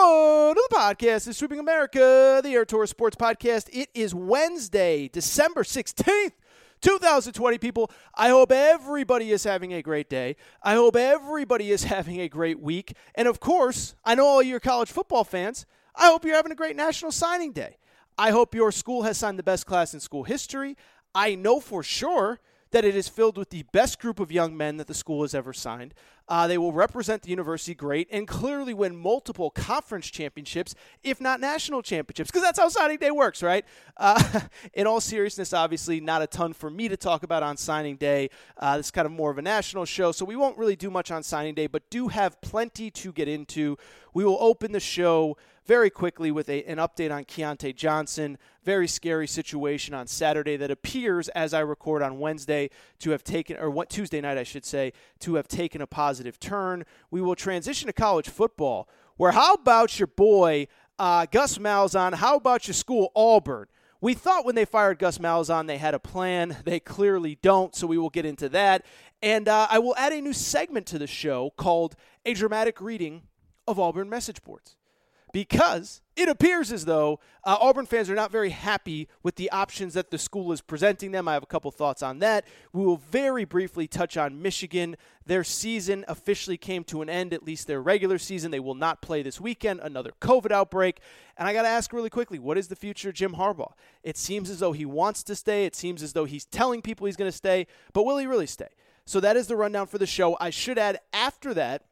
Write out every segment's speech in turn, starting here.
31 of the podcast is Sweeping America, the Aaron Torres Sports Podcast. It is Wednesday, December 16th. 2020 people. I hope everybody is having a great day. I hope everybody is having a great week. And of course, I know all your college football fans. I hope you're having a great National Signing Day. I hope your school has signed the best class in school history. I know for sure that it is filled with the best group of young men that the school has ever signed. Uh, they will represent the university great and clearly win multiple conference championships, if not national championships, because that's how signing day works, right? Uh, in all seriousness, obviously, not a ton for me to talk about on signing day. Uh, this is kind of more of a national show, so we won't really do much on signing day, but do have plenty to get into. We will open the show very quickly with a, an update on Keyontae Johnson. Very scary situation on Saturday that appears, as I record on Wednesday, to have taken, or what Tuesday night, I should say, to have taken a positive turn. We will transition to college football, where how about your boy uh, Gus Malzahn? How about your school Auburn? We thought when they fired Gus Malzahn they had a plan. They clearly don't, so we will get into that. And uh, I will add a new segment to the show called A Dramatic Reading of Auburn Message Boards because it appears as though uh, Auburn fans are not very happy with the options that the school is presenting them. I have a couple thoughts on that. We will very briefly touch on Michigan. Their season officially came to an end, at least their regular season. They will not play this weekend, another COVID outbreak. And I got to ask really quickly what is the future of Jim Harbaugh? It seems as though he wants to stay, it seems as though he's telling people he's going to stay, but will he really stay? So that is the rundown for the show. I should add after that,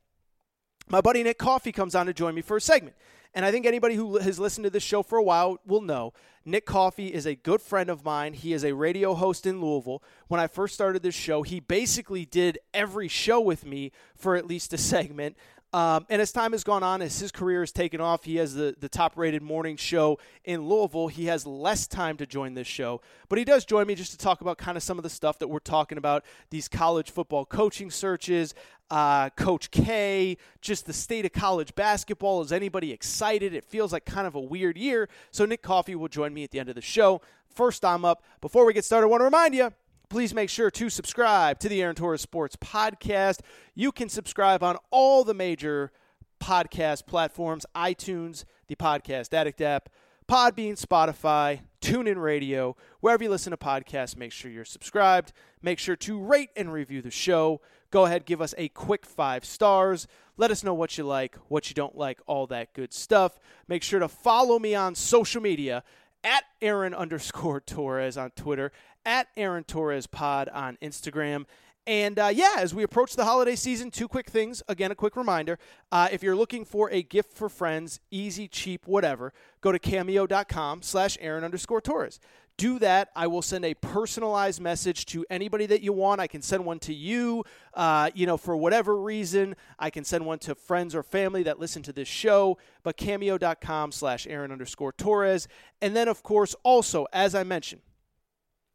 my buddy Nick Coffey comes on to join me for a segment. And I think anybody who has listened to this show for a while will know Nick Coffey is a good friend of mine. He is a radio host in Louisville. When I first started this show, he basically did every show with me for at least a segment. Um, and as time has gone on, as his career has taken off, he has the, the top rated morning show in Louisville. He has less time to join this show, but he does join me just to talk about kind of some of the stuff that we're talking about these college football coaching searches, uh, Coach K, just the state of college basketball. Is anybody excited? It feels like kind of a weird year. So Nick Coffey will join me at the end of the show. First, I'm up. Before we get started, I want to remind you please make sure to subscribe to the Aaron Torres Sports Podcast. You can subscribe on all the major podcast platforms iTunes, the Podcast Addict app, Podbean, Spotify, TuneIn Radio, wherever you listen to podcasts, make sure you're subscribed. Make sure to rate and review the show. Go ahead, give us a quick five stars. Let us know what you like, what you don't like, all that good stuff. Make sure to follow me on social media at Aaron underscore Torres on Twitter, at Aaron Torres Pod on Instagram. And uh, yeah, as we approach the holiday season, two quick things. Again, a quick reminder uh, if you're looking for a gift for friends, easy, cheap, whatever, go to cameo.com slash Aaron underscore Torres. Do that. I will send a personalized message to anybody that you want. I can send one to you, uh, you know, for whatever reason. I can send one to friends or family that listen to this show. But cameo.com slash Aaron underscore Torres. And then, of course, also, as I mentioned,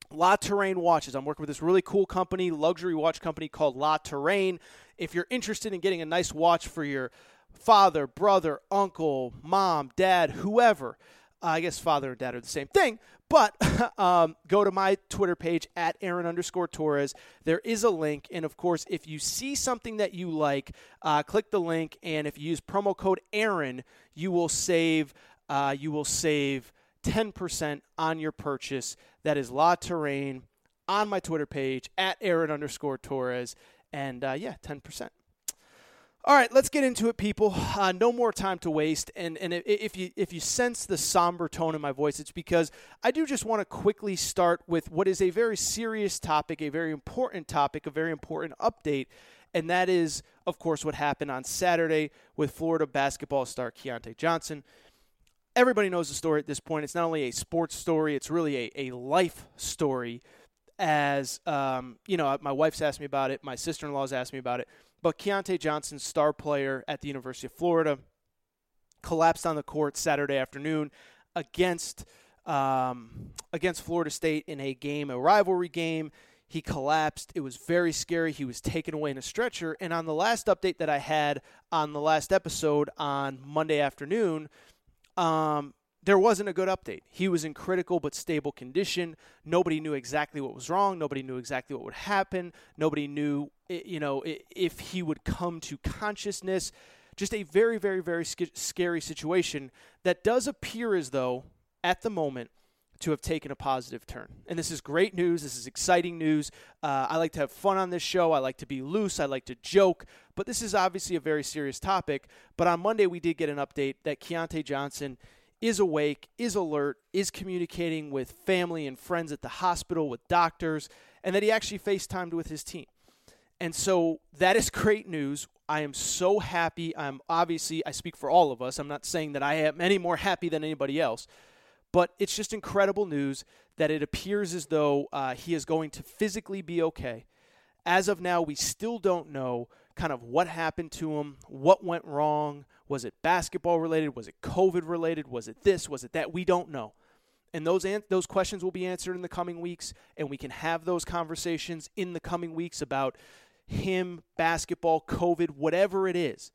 La Touraine watches. I'm working with this really cool company, luxury watch company called La Touraine. If you're interested in getting a nice watch for your father, brother, uncle, mom, dad, whoever. Uh, I guess father and dad are the same thing. But um, go to my Twitter page at Aaron underscore Torres. There is a link. And of course, if you see something that you like, uh, click the link. And if you use promo code Aaron, you will save. Uh, you will save 10% on your purchase. That is La Touraine on my Twitter page at Aaron underscore Torres. And uh, yeah, 10%. All right, let's get into it, people. Uh, no more time to waste. And and if you if you sense the somber tone in my voice, it's because I do just want to quickly start with what is a very serious topic, a very important topic, a very important update, and that is, of course, what happened on Saturday with Florida basketball star Keyontae Johnson. Everybody knows the story at this point. It's not only a sports story; it's really a, a life story. As um, you know, my wife's asked me about it, my sister in law's asked me about it but Keyontae Johnson, star player at the University of Florida, collapsed on the court Saturday afternoon against um, against Florida State in a game, a rivalry game. He collapsed. It was very scary. He was taken away in a stretcher. And on the last update that I had on the last episode on Monday afternoon, um, there wasn't a good update. He was in critical but stable condition. Nobody knew exactly what was wrong. Nobody knew exactly what would happen. Nobody knew, you know, if he would come to consciousness. Just a very, very, very scary situation that does appear as though, at the moment, to have taken a positive turn. And this is great news. This is exciting news. Uh, I like to have fun on this show. I like to be loose. I like to joke. But this is obviously a very serious topic. But on Monday, we did get an update that Keyontae Johnson is awake, is alert, is communicating with family and friends at the hospital, with doctors, and that he actually FaceTimed with his team. And so that is great news. I am so happy. I'm obviously, I speak for all of us. I'm not saying that I am any more happy than anybody else, but it's just incredible news that it appears as though uh, he is going to physically be okay. As of now, we still don't know kind of what happened to him, what went wrong, was it basketball related? Was it COVID related? Was it this? Was it that? We don't know. And those an- those questions will be answered in the coming weeks, and we can have those conversations in the coming weeks about him, basketball, COVID, whatever it is.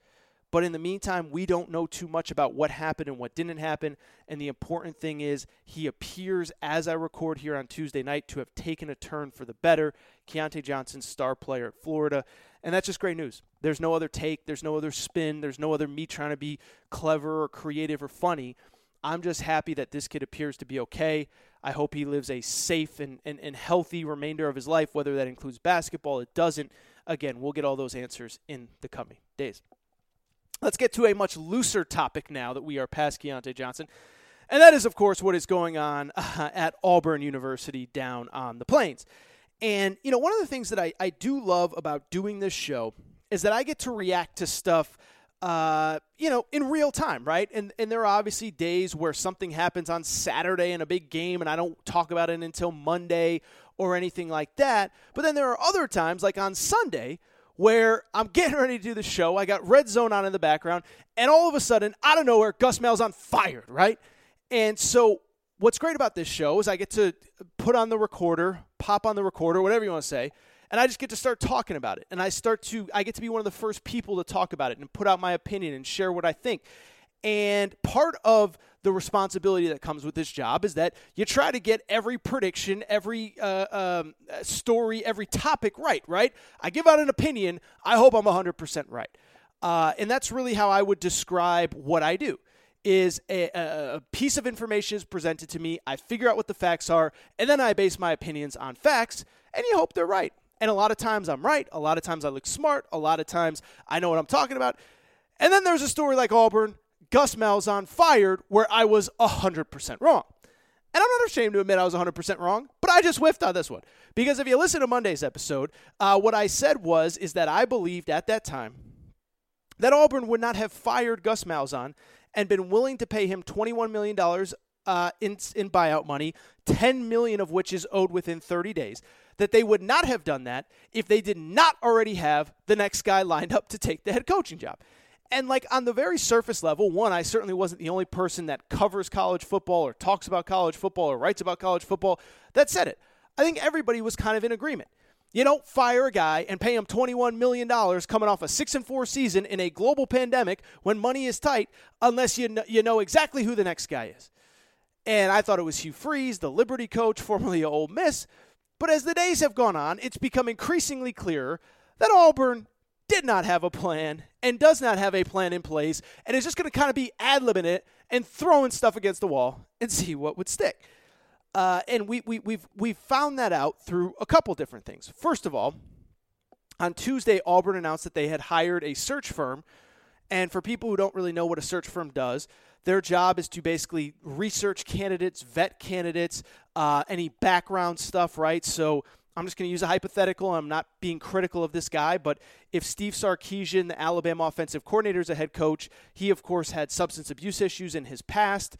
But in the meantime, we don't know too much about what happened and what didn't happen. And the important thing is, he appears, as I record here on Tuesday night, to have taken a turn for the better. Keyontae Johnson, star player at Florida. And that's just great news. There's no other take, there's no other spin, there's no other me trying to be clever or creative or funny. I'm just happy that this kid appears to be okay. I hope he lives a safe and, and, and healthy remainder of his life, whether that includes basketball, it doesn't. Again, we'll get all those answers in the coming days. Let's get to a much looser topic now that we are past Keyontae Johnson. And that is, of course, what is going on uh, at Auburn University down on the plains. And, you know, one of the things that I, I do love about doing this show is that I get to react to stuff, uh, you know, in real time, right? And, and there are obviously days where something happens on Saturday in a big game and I don't talk about it until Monday or anything like that. But then there are other times, like on Sunday, where I'm getting ready to do the show. I got Red Zone on in the background, and all of a sudden, out of nowhere, Gus Malzahn fired, right? And so what's great about this show is I get to put on the recorder, pop on the recorder, whatever you want to say, and I just get to start talking about it. And I start to I get to be one of the first people to talk about it and put out my opinion and share what I think. And part of the responsibility that comes with this job is that you try to get every prediction, every uh, um, story, every topic right, right? I give out an opinion. I hope I'm 100% right. Uh, and that's really how I would describe what I do is a, a, piece of information is presented to me. I figure out what the facts are, and then I base my opinions on facts, and you hope they're right. And a lot of times I'm right. A lot of times I look smart. A lot of times I know what I'm talking about. And then there's a story like Auburn, Gus Malzahn fired, where I was 100% wrong. And I'm not ashamed to admit I was 100% wrong, but I just whiffed on this one. Because if you listen to Monday's episode, uh, what I said was is that I believed at that time that Auburn would not have fired Gus Malzahn and been willing to pay him $21 million uh, in, in buyout money, 10 million of which is owed within 30 days, that they would not have done that if they did not already have the next guy lined up to take the head coaching job. And like on the very surface level, one, I certainly wasn't the only person that covers college football or talks about college football or writes about college football that said it. I think everybody was kind of in agreement. You don't fire a guy and pay him $21 million coming off a 6 and 4 season in a global pandemic when money is tight unless you know, you know exactly who the next guy is. And I thought it was Hugh Freeze, the Liberty coach, formerly of Ole Miss. But as the days have gone on, it's become increasingly clear that Auburn did not have a plan and does not have a plan in place and is just going to kind of be ad libbing it and throwing stuff against the wall and see what would stick. Uh, and we, we, we've, we've found that out through a couple different things. First of all, on Tuesday, Auburn announced that they had hired a search firm. And for people who don't really know what a search firm does, their job is to basically research candidates, vet candidates, uh, any background stuff, right? So I'm just going to use a hypothetical. I'm not being critical of this guy, but if Steve Sarkisian, the Alabama offensive coordinator, is a head coach, he, of course, had substance abuse issues in his past.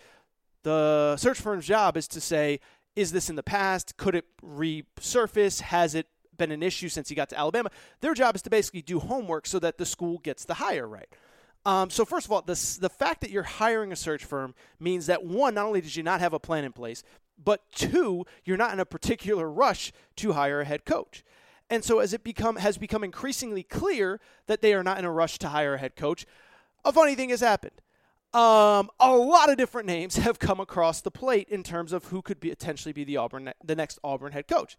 The search firm's job is to say, is this in the past? Could it resurface? Has it been an issue since he got to Alabama? Their job is to basically do homework so that the school gets the hire right. Um, so first of all, the the fact that you're hiring a search firm means that one, not only did you not have a plan in place, but two, you're not in a particular rush to hire a head coach. And so as it become has become increasingly clear that they are not in a rush to hire a head coach, a funny thing has happened. Um, a lot of different names have come across the plate in terms of who could be, potentially be the Auburn, the next Auburn head coach.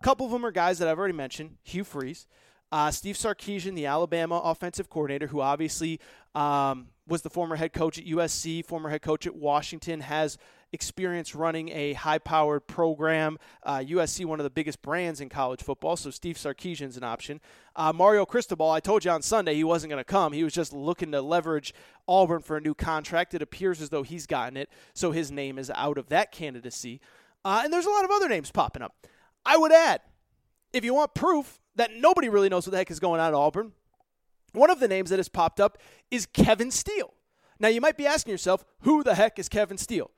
A couple of them are guys that I've already mentioned: Hugh Freeze, uh, Steve Sarkisian, the Alabama offensive coordinator, who obviously um, was the former head coach at USC, former head coach at Washington, has experience running a high powered program. Uh, USC, one of the biggest brands in college football, so Steve Sarkisian's an option. Uh, Mario Cristobal, I told you on Sunday he wasn't going to come. He was just looking to leverage Auburn for a new contract. It appears as though he's gotten it, so his name is out of that candidacy. Uh, and there's a lot of other names popping up. I would add, if you want proof that nobody really knows what the heck is going on at Auburn, one of the names that has popped up is Kevin Steele. Now, you might be asking yourself, who the heck is Kevin Steele?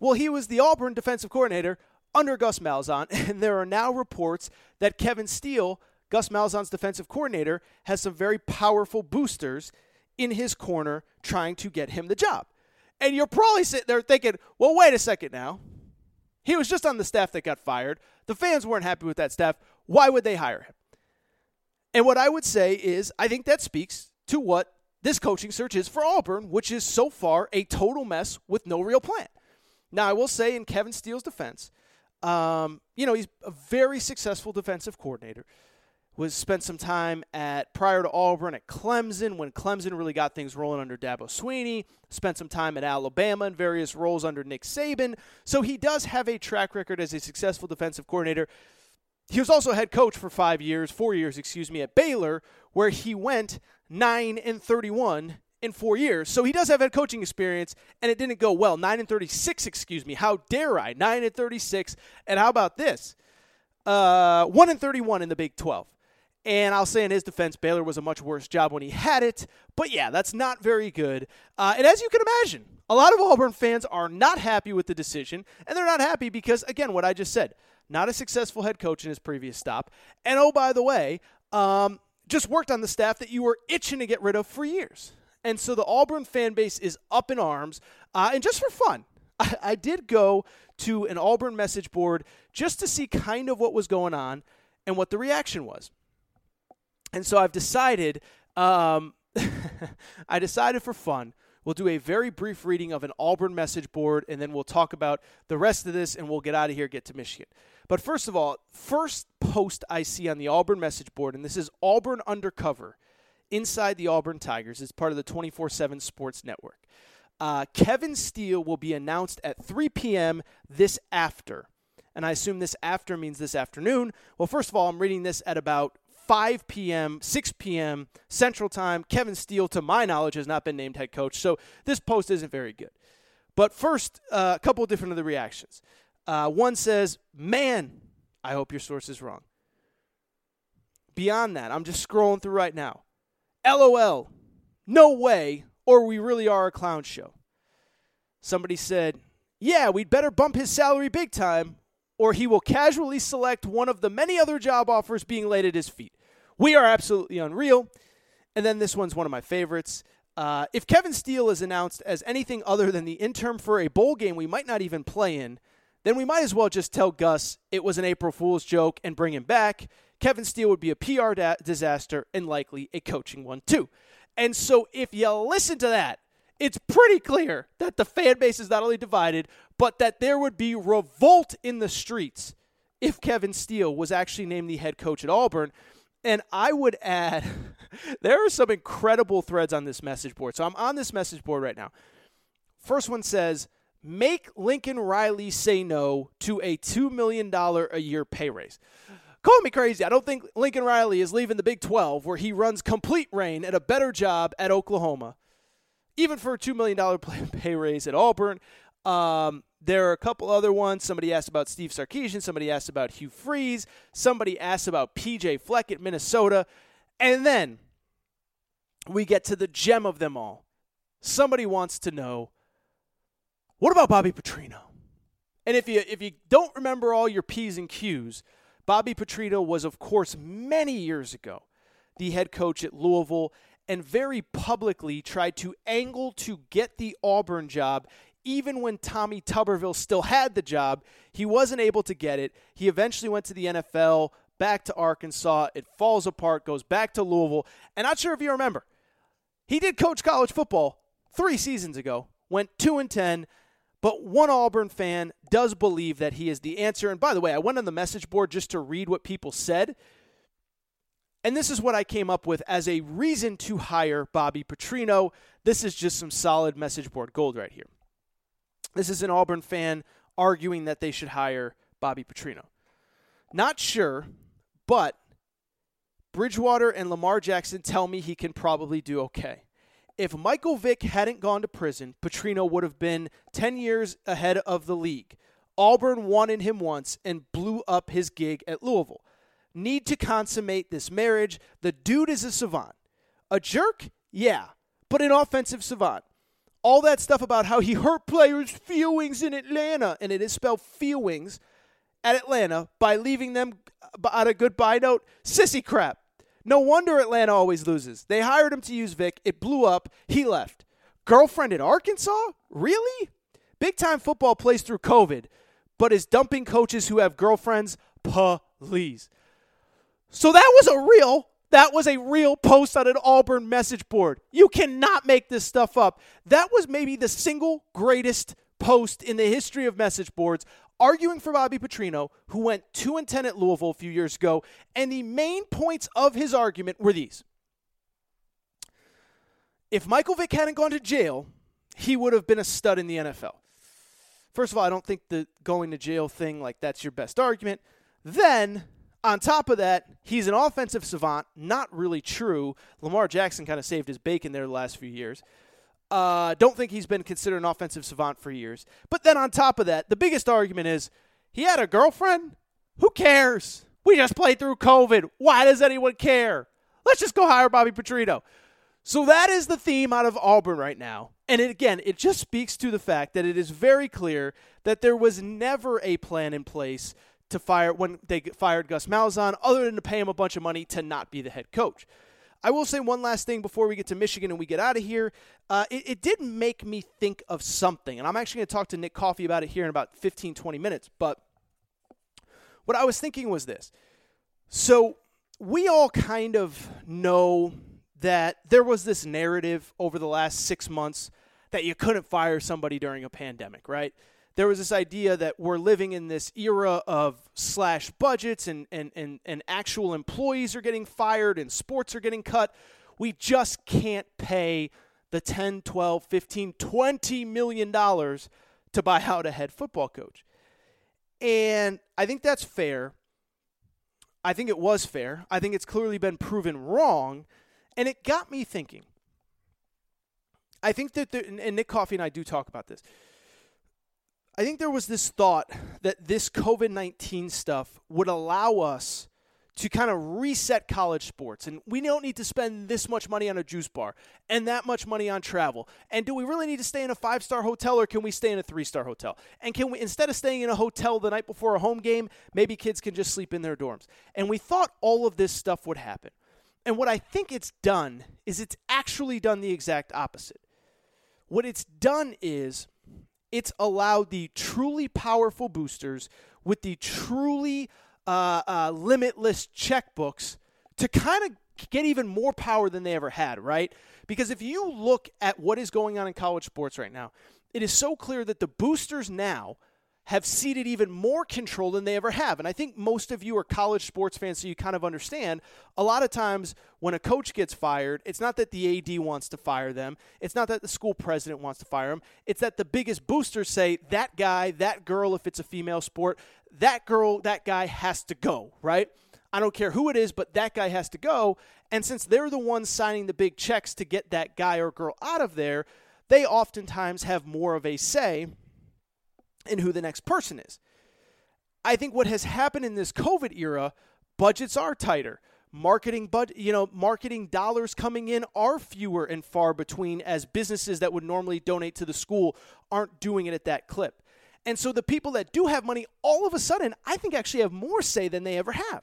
Well, he was the Auburn defensive coordinator under Gus Malzahn, and there are now reports that Kevin Steele, Gus Malzahn's defensive coordinator, has some very powerful boosters in his corner trying to get him the job. And you're probably sitting there thinking, well, wait a second now. He was just on the staff that got fired. The fans weren't happy with that staff. Why would they hire him? And what I would say is, I think that speaks to what this coaching search is for Auburn, which is so far a total mess with no real plan. Now, I will say in Kevin Steele's defense, um, you know, he's a very successful defensive coordinator. Was spent some time at prior to Auburn at Clemson when Clemson really got things rolling under Dabo Swinney. Spent some time at Alabama in various roles under Nick Saban. So he does have a track record as a successful defensive coordinator. He was also head coach for five years, four years, excuse me, at Baylor, where he went nine and thirty-one in four years. So he does have head coaching experience, and it didn't go well. 9 and 36, excuse me. How dare I? 9 and 36. And how about this? Uh, 1 and 31 in the Big 12. And I'll say in his defense, Baylor was a much worse job when he had it. But yeah, that's not very good. Uh, and as you can imagine, a lot of Auburn fans are not happy with the decision. And they're not happy because, again, what I just said, not a successful head coach in his previous stop. And oh, by the way, um, just worked on the staff that you were itching to get rid of for years. And so the Auburn fan base is up in arms. Uh, and just for fun, I, I did go to an Auburn message board just to see kind of what was going on and what the reaction was. And so I've decided, um, I decided for fun, we'll do a very brief reading of an Auburn message board, and then we'll talk about the rest of this, and we'll get out of here, get to Michigan. But first of all, first post I see on the Auburn message board, and this is Auburn Undercover inside the Auburn Tigers is part of the 24 7 Sports Network. Uh, Kevin Steele will be announced at 3 p.m. this after. And I assume this after means this afternoon. Well, first of all, I'm reading this at about 5 p.m., 6 p.m. Central Time. Kevin Steele, to my knowledge, has not been named head coach. So this post isn't very good. But first, uh, a couple of different of the reactions. Uh, one says, Man, I hope your source is wrong. Beyond that, I'm just scrolling through right now. LOL. No way, or we really are a clown show. Somebody said, Yeah, we'd better bump his salary big time, or he will casually select one of the many other job offers being laid at his feet. We are absolutely unreal. And then this one's one of my favorites. Uh, if Kevin Steele is announced as anything other than the interim for a bowl game we might not even play in, then we might as well just tell Gus it was an April Fool's joke and bring him back. Kevin Steele would be a PR da- disaster and likely a coaching one too. And so if you listen to that, it's pretty clear that the fan base is not only divided, but that there would be revolt in the streets if Kevin Steele was actually named the head coach at Auburn. And I would add, there are some incredible threads on this message board. So I'm on this message board right now. First one says, Make Lincoln Riley say no to a $2 million a year pay raise. Call me crazy. I don't think Lincoln Riley is leaving the Big 12 where he runs complete reign at a better job at Oklahoma, even for a $2 million pay raise at Auburn. Um, there are a couple other ones. Somebody asked about Steve Sarkisian. Somebody asked about Hugh Freeze. Somebody asked about PJ Fleck at Minnesota. And then we get to the gem of them all. Somebody wants to know what about Bobby Petrino? And if you if you don't remember all your P's and Q's, Bobby Petrino was, of course, many years ago, the head coach at Louisville and very publicly tried to angle to get the Auburn job. Even when Tommy Tuberville still had the job, he wasn't able to get it. He eventually went to the NFL, back to Arkansas. It falls apart, goes back to Louisville. And I'm not sure if you remember, he did coach college football three seasons ago, went 2 and 10, but one Auburn fan does believe that he is the answer. And by the way, I went on the message board just to read what people said. And this is what I came up with as a reason to hire Bobby Petrino. This is just some solid message board gold right here. This is an Auburn fan arguing that they should hire Bobby Petrino. Not sure, but Bridgewater and Lamar Jackson tell me he can probably do okay if Michael Vick hadn't gone to prison, Petrino would have been 10 years ahead of the league. Auburn wanted him once and blew up his gig at Louisville. Need to consummate this marriage. The dude is a savant. A jerk? Yeah, but an offensive savant. All that stuff about how he hurt players' feelings in Atlanta, and it is spelled feelings at Atlanta by leaving them uh, on a goodbye note. Sissy crap. No wonder Atlanta always loses. They hired him to use Vick. It blew up. He left. Girlfriend in Arkansas? Really? Big time football plays through COVID, but is dumping coaches who have girlfriends? Please. So that was a real that was a real post on an Auburn message board. You cannot make this stuff up. That was maybe the single greatest post in the history of message boards arguing for Bobby Petrino, who went 2 and 10 at Louisville a few years ago, and the main points of his argument were these. If Michael Vick hadn't gone to jail, he would have been a stud in the NFL. First of all, I don't think the going to jail thing like that's your best argument. Then, on top of that, he's an offensive savant, not really true. Lamar Jackson kind of saved his bacon there the last few years. Uh, don't think he's been considered an offensive savant for years. But then on top of that, the biggest argument is he had a girlfriend. Who cares? We just played through COVID. Why does anyone care? Let's just go hire Bobby Petrino. So that is the theme out of Auburn right now. And it, again, it just speaks to the fact that it is very clear that there was never a plan in place to fire when they fired Gus Malzahn, other than to pay him a bunch of money to not be the head coach. I will say one last thing before we get to Michigan and we get out of here. Uh, it, it, did make me think of something, and I'm actually going to talk to Nick Coffey about it here in about 15, 20 minutes. But what I was thinking was this. So we all kind of know that there was this narrative over the last six months that you couldn't fire somebody during a pandemic, right? There was this idea that we're living in this era of slash budgets and, and, and, and actual employees are getting fired and sports are getting cut. We just can't pay the 10, 12, 15, 20 million dollars to buy out a head football coach. And I think that's fair. I think it was fair. I think it's clearly been proven wrong. And it got me thinking. I think that, the, and Nick Coffey and I do talk about this. I think there was this thought that this COVID 19 stuff would allow us to kind of reset college sports. And we don't need to spend this much money on a juice bar and that much money on travel. And do we really need to stay in a five star hotel or can we stay in a three star hotel? And can we, instead of staying in a hotel the night before a home game, maybe kids can just sleep in their dorms? And we thought all of this stuff would happen. And what I think it's done is it's actually done the exact opposite. What it's done is it's allowed the truly powerful boosters with the truly uh, uh, limitless checkbooks to kind of get even more power than they ever had, right? Because if you look at what is going on in college sports right now, it is so clear that the boosters now have ceded even more control than they ever have. And I think most of you are college sports fans, so you kind of understand. A lot of times when a coach gets fired, it's not that the AD wants to fire them, it's not that the school president wants to fire them, it's that the biggest boosters say that guy, that girl, if it's a female sport, that girl, that guy has to go, right? I don't care who it is, but that guy has to go. And since they're the ones signing the big checks to get that guy or girl out of there, they oftentimes have more of a say in who the next person is. I think what has happened in this COVID era, budgets are tighter. Marketing bud, you know, marketing dollars coming in are fewer and far between as businesses that would normally donate to the school aren't doing it at that clip. And so the people that do have money all of a sudden, I think actually have more say than they ever have.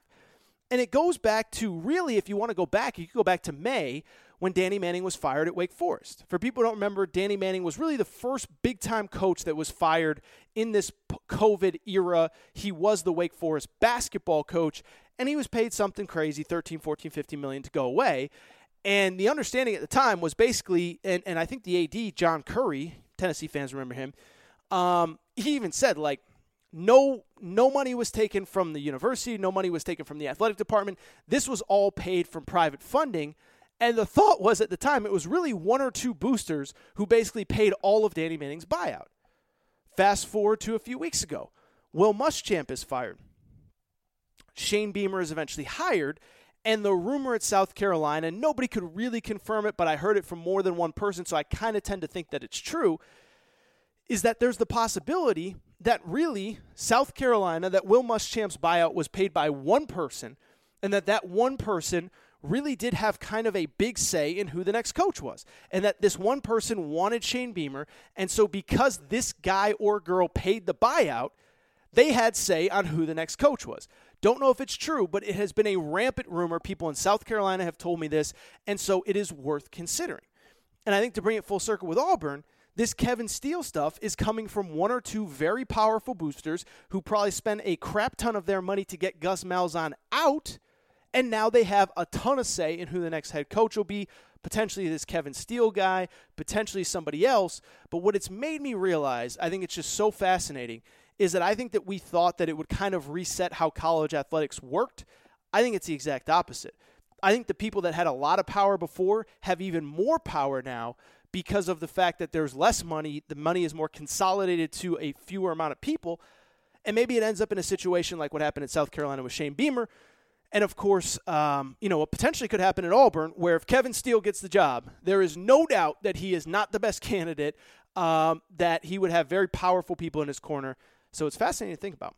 And it goes back to really, if you want to go back, you can go back to May when Danny Manning was fired at Wake Forest. For people who don't remember, Danny Manning was really the first big time coach that was fired in this COVID era. He was the Wake Forest basketball coach, and he was paid something crazy 13, 14, 15 million to go away. And the understanding at the time was basically, and, and I think the AD, John Currie, Tennessee fans remember him, um, he even said, like, no no money was taken from the university, no money was taken from the athletic department. This was all paid from private funding. And the thought was at the time it was really one or two boosters who basically paid all of Danny Manning's buyout. Fast forward to a few weeks ago. Will Muschamp is fired. Shane Beamer is eventually hired, and the rumor at South Carolina, nobody could really confirm it, but I heard it from more than one person, so I kind of tend to think that it's true, is that there's the possibility that really South Carolina, that Will Muschamp's buyout was paid by one person, and that that one person really did have kind of a big say in who the next coach was. And that this one person wanted Shane Beamer. And so, because this guy or girl paid the buyout, they had say on who the next coach was. Don't know if it's true, but it has been a rampant rumor. People in South Carolina have told me this. And so, it is worth considering. And I think to bring it full circle with Auburn, this Kevin Steele stuff is coming from one or two very powerful boosters who probably spend a crap ton of their money to get Gus Malzahn out and now they have a ton of say in who the next head coach will be. Potentially this Kevin Steele guy, potentially somebody else. But what it's made me realize, I think it's just so fascinating, is that I think that we thought that it would kind of reset how college athletics worked. I think it's the exact opposite. I think the people that had a lot of power before have even more power now because of the fact that there's less money, the money is more consolidated to a fewer amount of people. And maybe it ends up in a situation like what happened in South Carolina with Shane Beamer, and of course, um, you know, what potentially could happen at Auburn, where if Kevin Steele gets the job, there is no doubt that he is not the best candidate, um, that he would have very powerful people in his corner. So it's fascinating to think about.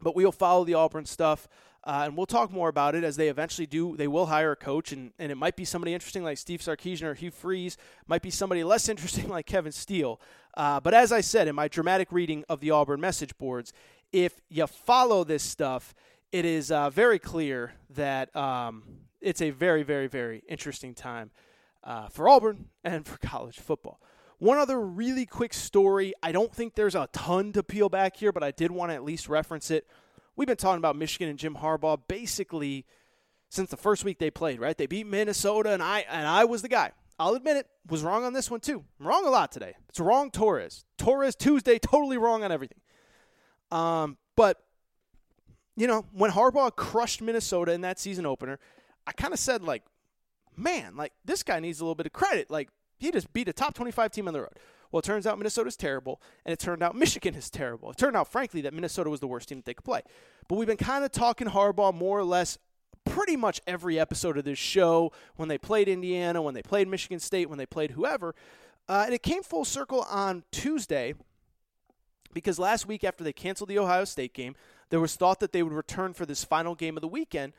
But we'll follow the Auburn stuff. Uh, and we'll talk more about it as they eventually do. They will hire a coach, and, and it might be somebody interesting like Steve Sarkisian or Hugh Freeze. Might be somebody less interesting like Kevin Steele. Uh, but as I said in my dramatic reading of the Auburn message boards, if you follow this stuff, it is uh, very clear that um, it's a very, very, very interesting time uh, for Auburn and for college football. One other really quick story. I don't think there's a ton to peel back here, but I did want to at least reference it. We've been talking about Michigan and Jim Harbaugh basically since the first week they played, right? They beat Minnesota, and I and I was the guy. I'll admit it, was wrong on this one too. I'm wrong a lot today. It's wrong Torres. Torres Tuesday, totally wrong on everything. Um, but you know, when Harbaugh crushed Minnesota in that season opener, I kind of said like, man, like this guy needs a little bit of credit. Like he just beat a top 25 team on the road. Well, it turns out Minnesota's terrible, and it turned out Michigan is terrible. It turned out, frankly, that Minnesota was the worst team that they could play. But we've been kind of talking Harbaugh more or less pretty much every episode of this show when they played Indiana, when they played Michigan State, when they played whoever. Uh, and it came full circle on Tuesday because last week after they canceled the Ohio State game, there was thought that they would return for this final game of the weekend,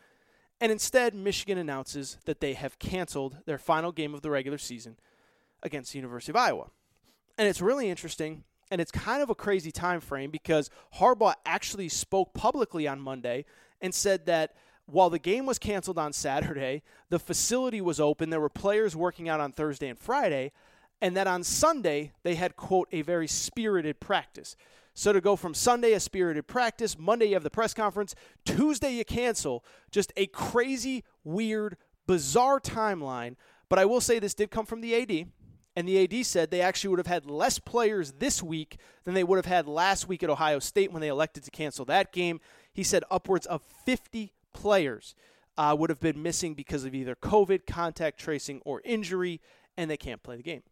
and instead, Michigan announces that they have canceled their final game of the regular season against the University of Iowa. And it's really interesting, and it's kind of a crazy time frame because Harbaugh actually spoke publicly on Monday and said that while the game was canceled on Saturday, the facility was open, there were players working out on Thursday and Friday, and that on Sunday they had, quote, a very spirited practice. So to go from Sunday, a spirited practice, Monday, you have the press conference, Tuesday, you cancel, just a crazy, weird, bizarre timeline. But I will say this did come from the AD. And the AD said they actually would have had less players this week than they would have had last week at Ohio State when they elected to cancel that game. He said upwards of 50 players uh, would have been missing because of either COVID, contact tracing, or injury, and they can't play the game.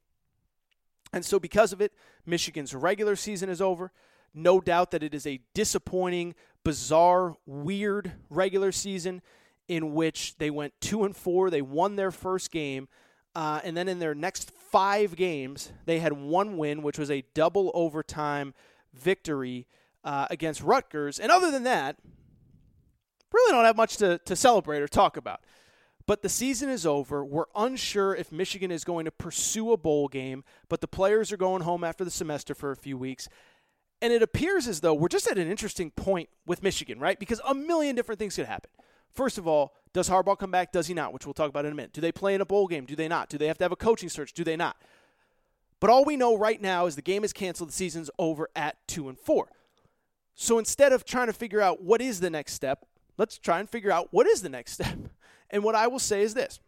And so, because of it, Michigan's regular season is over. No doubt that it is a disappointing, bizarre, weird regular season in which they went two and four. They won their first game, uh, and then in their next five games, they had one win, which was a double overtime victory uh, against Rutgers. And other than that, really don't have much to, to celebrate or talk about. But the season is over. We're unsure if Michigan is going to pursue a bowl game, but the players are going home after the semester for a few weeks. And it appears as though we're just at an interesting point with Michigan, right? Because a million different things could happen. First of all, does Harbaugh come back? Does he not? Which we'll talk about in a minute. Do they play in a bowl game? Do they not? Do they have to have a coaching search? Do they not? But all we know right now is the game is canceled. The season's over at two and four. So instead of trying to figure out what is the next step, let's try and figure out what is the next step. And what I will say is this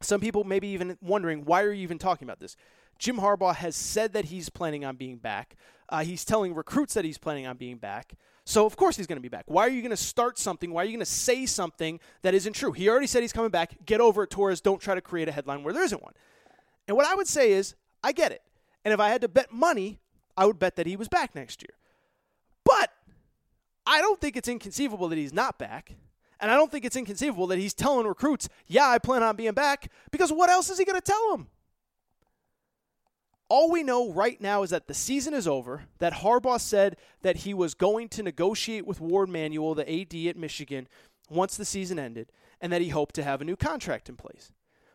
some people may be even wondering why are you even talking about this? Jim Harbaugh has said that he's planning on being back. Uh, he's telling recruits that he's planning on being back. So, of course, he's going to be back. Why are you going to start something? Why are you going to say something that isn't true? He already said he's coming back. Get over it, Torres. Don't try to create a headline where there isn't one. And what I would say is, I get it. And if I had to bet money, I would bet that he was back next year. But I don't think it's inconceivable that he's not back. And I don't think it's inconceivable that he's telling recruits, yeah, I plan on being back, because what else is he going to tell them? All we know right now is that the season is over, that Harbaugh said that he was going to negotiate with Warde Manuel, the AD at Michigan, once the season ended, and that he hoped to have a new contract in place.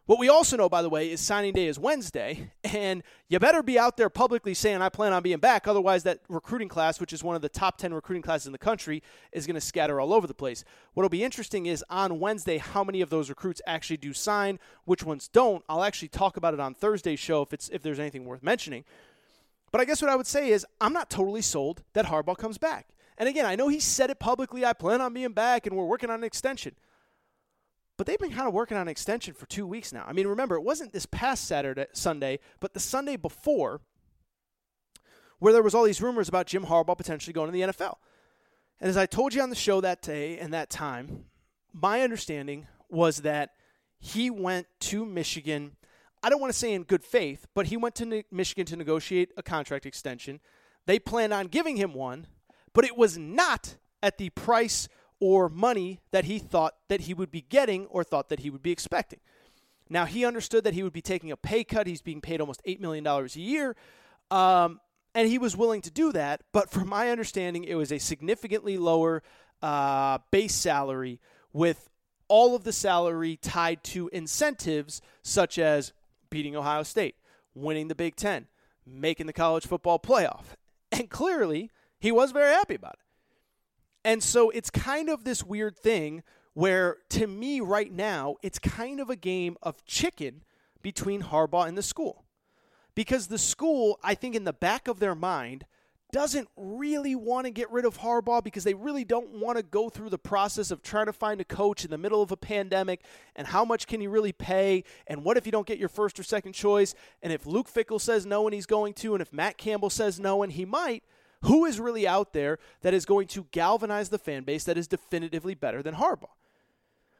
What we also know, by the way, is signing day is Wednesday, and you better be out there publicly saying, I plan on being back. Otherwise, that recruiting class, which is one of the top 10 recruiting classes in the country, is going to scatter all over the place. What'll be interesting is on Wednesday, how many of those recruits actually do sign, which ones don't. I'll actually talk about it on Thursday's show if, it's, if there's anything worth mentioning. But I guess what I would say is, I'm not totally sold that Harbaugh comes back. And again, I know he said it publicly, I plan on being back, and we're working on an extension. But they've been kind of working on an extension for two weeks now. I mean, remember, it wasn't this past Saturday, Sunday, but the Sunday before, where there was all these rumors about Jim Harbaugh potentially going to the NFL. And as I told you on the show that day and that time, my understanding was that he went to Michigan. I don't want to say in good faith, but he went to ne- Michigan to negotiate a contract extension. They planned on giving him one, but it was not at the price or money that he thought that he would be getting or thought that he would be expecting. Now, he understood that he would be taking a pay cut. He's being paid almost $8 million a year. Um, and he was willing to do that. But from my understanding, it was a significantly lower uh, base salary with all of the salary tied to incentives such as beating Ohio State, winning the Big Ten, making the college football playoff. And clearly, he was very happy about it. And so it's kind of this weird thing where, to me, right now, it's kind of a game of chicken between Harbaugh and the school. Because the school, I think, in the back of their mind, doesn't really want to get rid of Harbaugh because they really don't want to go through the process of trying to find a coach in the middle of a pandemic and how much can you really pay and what if you don't get your first or second choice and if Luke Fickell says no and he's going to and if Matt Campbell says no and he might who is really out there that is going to galvanize the fan base that is definitively better than Harbaugh?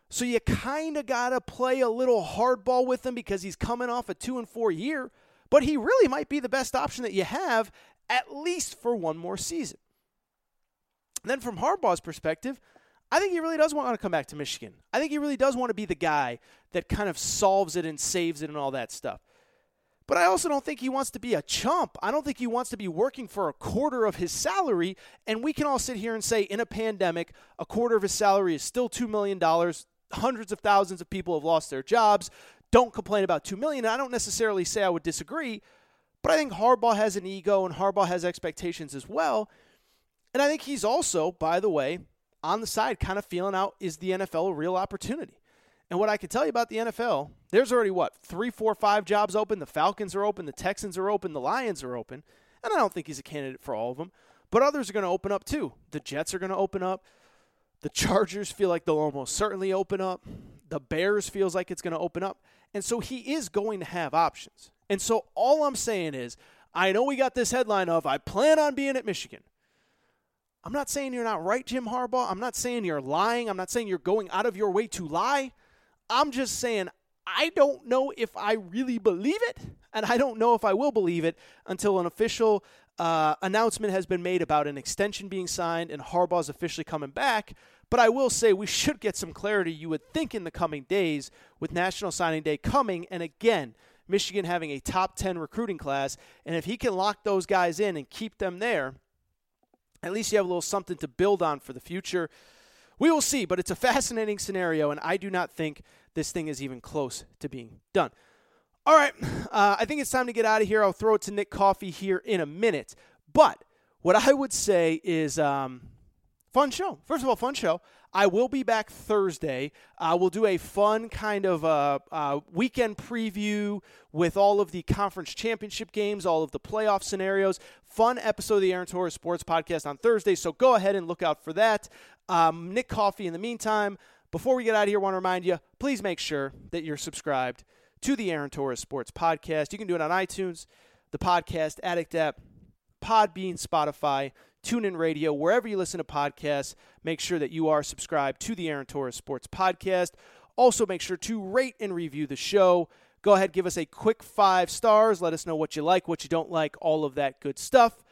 So you kind of got to play a little hardball with him because he's coming off a 2 and 4 year, but he really might be the best option that you have at least for one more season. And then from Harbaugh's perspective, I think he really does want to come back to Michigan. I think he really does want to be the guy that kind of solves it and saves it and all that stuff. But I also don't think he wants to be a chump. I don't think he wants to be working for a quarter of his salary. And we can all sit here and say, in a pandemic, a quarter of his salary is still $2 million. Hundreds of thousands of people have lost their jobs. Don't complain about $2 million. I don't necessarily say I would disagree, but I think Harbaugh has an ego and Harbaugh has expectations as well. And I think he's also, by the way, on the side, kind of feeling out is the NFL a real opportunity? And what I can tell you about the NFL, there's already what three, four, five jobs open. The Falcons are open, the Texans are open, the Lions are open, and I don't think he's a candidate for all of them. But others are going to open up too. The Jets are going to open up. The Chargers feel like they'll almost certainly open up. The Bears feels like it's going to open up. And so he is going to have options. And so all I'm saying is, I know we got this headline of I plan on being at Michigan. I'm not saying you're not right, Jim Harbaugh. I'm not saying you're lying. I'm not saying you're going out of your way to lie. I'm just saying I don't know if I really believe it, and I don't know if I will believe it until an official uh, announcement has been made about an extension being signed and Harbaugh's officially coming back. But I will say we should get some clarity, you would think, in the coming days with National Signing Day coming. And again, Michigan having a top 10 recruiting class. And if he can lock those guys in and keep them there, at least you have a little something to build on for the future. We will see, but it's a fascinating scenario, and I do not think this thing is even close to being done. All right, uh, I think it's time to get out of here. I'll throw it to Nick Coffey here in a minute. But what I would say is um, fun show. First of all, fun show. I will be back Thursday. Uh, we'll do a fun kind of uh, uh, weekend preview with all of the conference championship games, all of the playoff scenarios. Fun episode of the Aaron Torres Sports Podcast on Thursday. So go ahead and look out for that. Um, Nick Coffey, in the meantime, before we get out of here, I want to remind you please make sure that you're subscribed to the Aaron Torres Sports Podcast. You can do it on iTunes, the Podcast Addict app, Podbean, Spotify, TuneIn Radio, wherever you listen to podcasts. Make sure that you are subscribed to the Aaron Torres Sports Podcast. Also, make sure to rate and review the show. Go ahead, give us a quick five stars. Let us know what you like, what you don't like, all of that good stuff.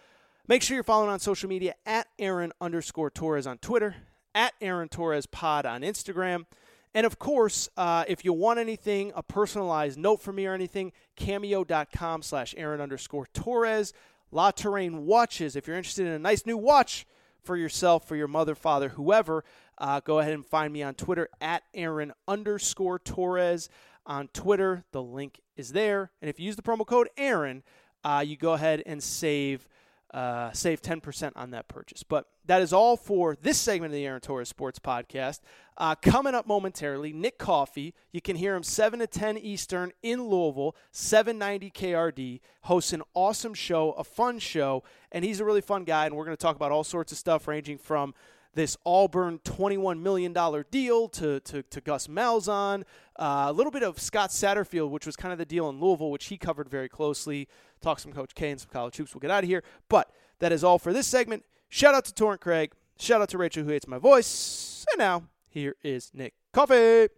Make sure you're following on social media at Aaron underscore Torres on Twitter, at Aaron Torres Pod on Instagram. And of course, uh, if you want anything, a personalized note from me or anything, cameo.com slash Aaron underscore Torres. La Touraine Watches. If you're interested in a nice new watch for yourself, for your mother, father, whoever, uh, go ahead and find me on Twitter at Aaron underscore Torres on Twitter. The link is there. And if you use the promo code Aaron, uh, you go ahead and save uh, save 10% on that purchase. But that is all for this segment of the Aaron Torres Sports Podcast. Uh, coming up momentarily, Nick Coffey. You can hear him 7 to 10 Eastern in Louisville, 790 KRD. Hosts an awesome show, a fun show, and he's a really fun guy. And we're going to talk about all sorts of stuff ranging from this Auburn $21 million deal to, to, to Gus Malzahn, uh, a little bit of Scott Satterfield, which was kind of the deal in Louisville, which he covered very closely. Talk some Coach K and some college hoops. We'll get out of here. But that is all for this segment. Shout out to Torrent Craig. Shout out to Rachel, who hates my voice. And now, here is Nick Coffey.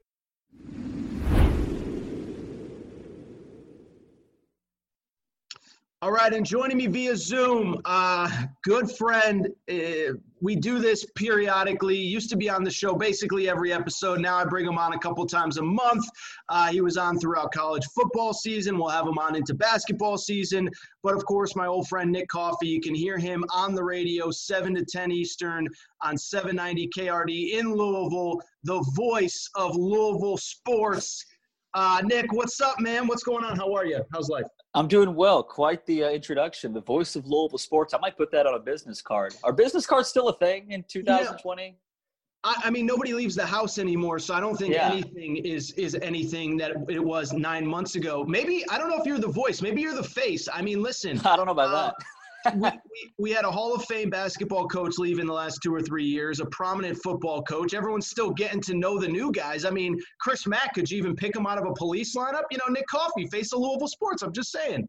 All right, and joining me via Zoom, uh, good friend. Uh, we do this periodically. Used to be on the show basically every episode. Now I bring him on a couple times a month. Uh, he was on throughout college football season. We'll have him on into basketball season. But of course, my old friend Nick Coffey. You can hear him on the radio, seven to ten Eastern on 790 KRD in Louisville. The voice of Louisville sports. Uh, Nick, what's up, man? What's going on? How are you? How's life? I'm doing well. Quite the uh, introduction. The voice of Louisville sports. I might put that on a business card. Are business cards still a thing in 2020? Yeah. I, I mean, nobody leaves the house anymore, so I don't think yeah. anything is is anything that it was nine months ago. Maybe I don't know if you're the voice. Maybe you're the face. I mean, listen. I don't know about uh, that we, we, we, had a Hall of Fame basketball coach leave in the last two or three years, a prominent football coach. Everyone's still getting to know the new guys. I mean, Chris Mack, could you even pick him out of a police lineup? You know, Nick Coffey, face of Louisville Sports. I'm just saying.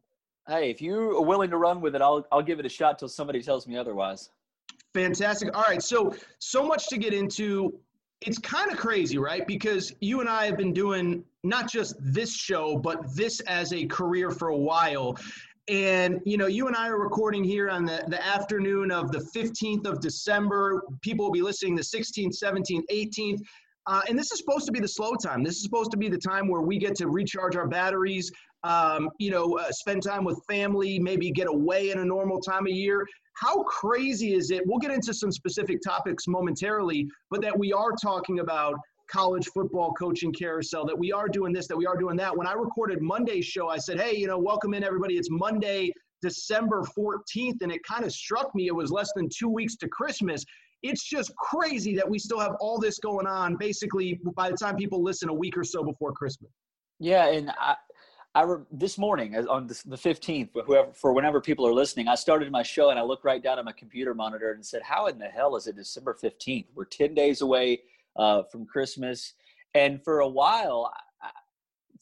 Hey, if you are willing to run with it, I'll, I'll give it a shot till somebody tells me otherwise. Fantastic. All right. So, so much to get into. It's kind of crazy, right? Because you and I have been doing not just this show, but this as a career for a while. And you know, you and I are recording here on the, the afternoon of the 15th of December. People will be listening the 16th, 17th, 18th. Uh, and this is supposed to be the slow time. This is supposed to be the time where we get to recharge our batteries, um, you know, uh, spend time with family, maybe get away in a normal time of year. How crazy is it? We'll get into some specific topics momentarily, but that we are talking about college football coaching carousel that we are doing this, that we are doing that. When I recorded Monday's show, I said, hey, you know, welcome in everybody. It's Monday, December 14th. And it kind of struck me, it was less than two weeks to Christmas. it's just crazy that we still have all this going on basically by the time people listen a week or so before Christmas. Yeah, and I, I re- this morning on the 15th, whoever for whenever people are listening, I started my show and I looked right down at my computer monitor and said, "How in the hell is it December 15th? We're 10 days away uh, from Christmas." And for a while, I,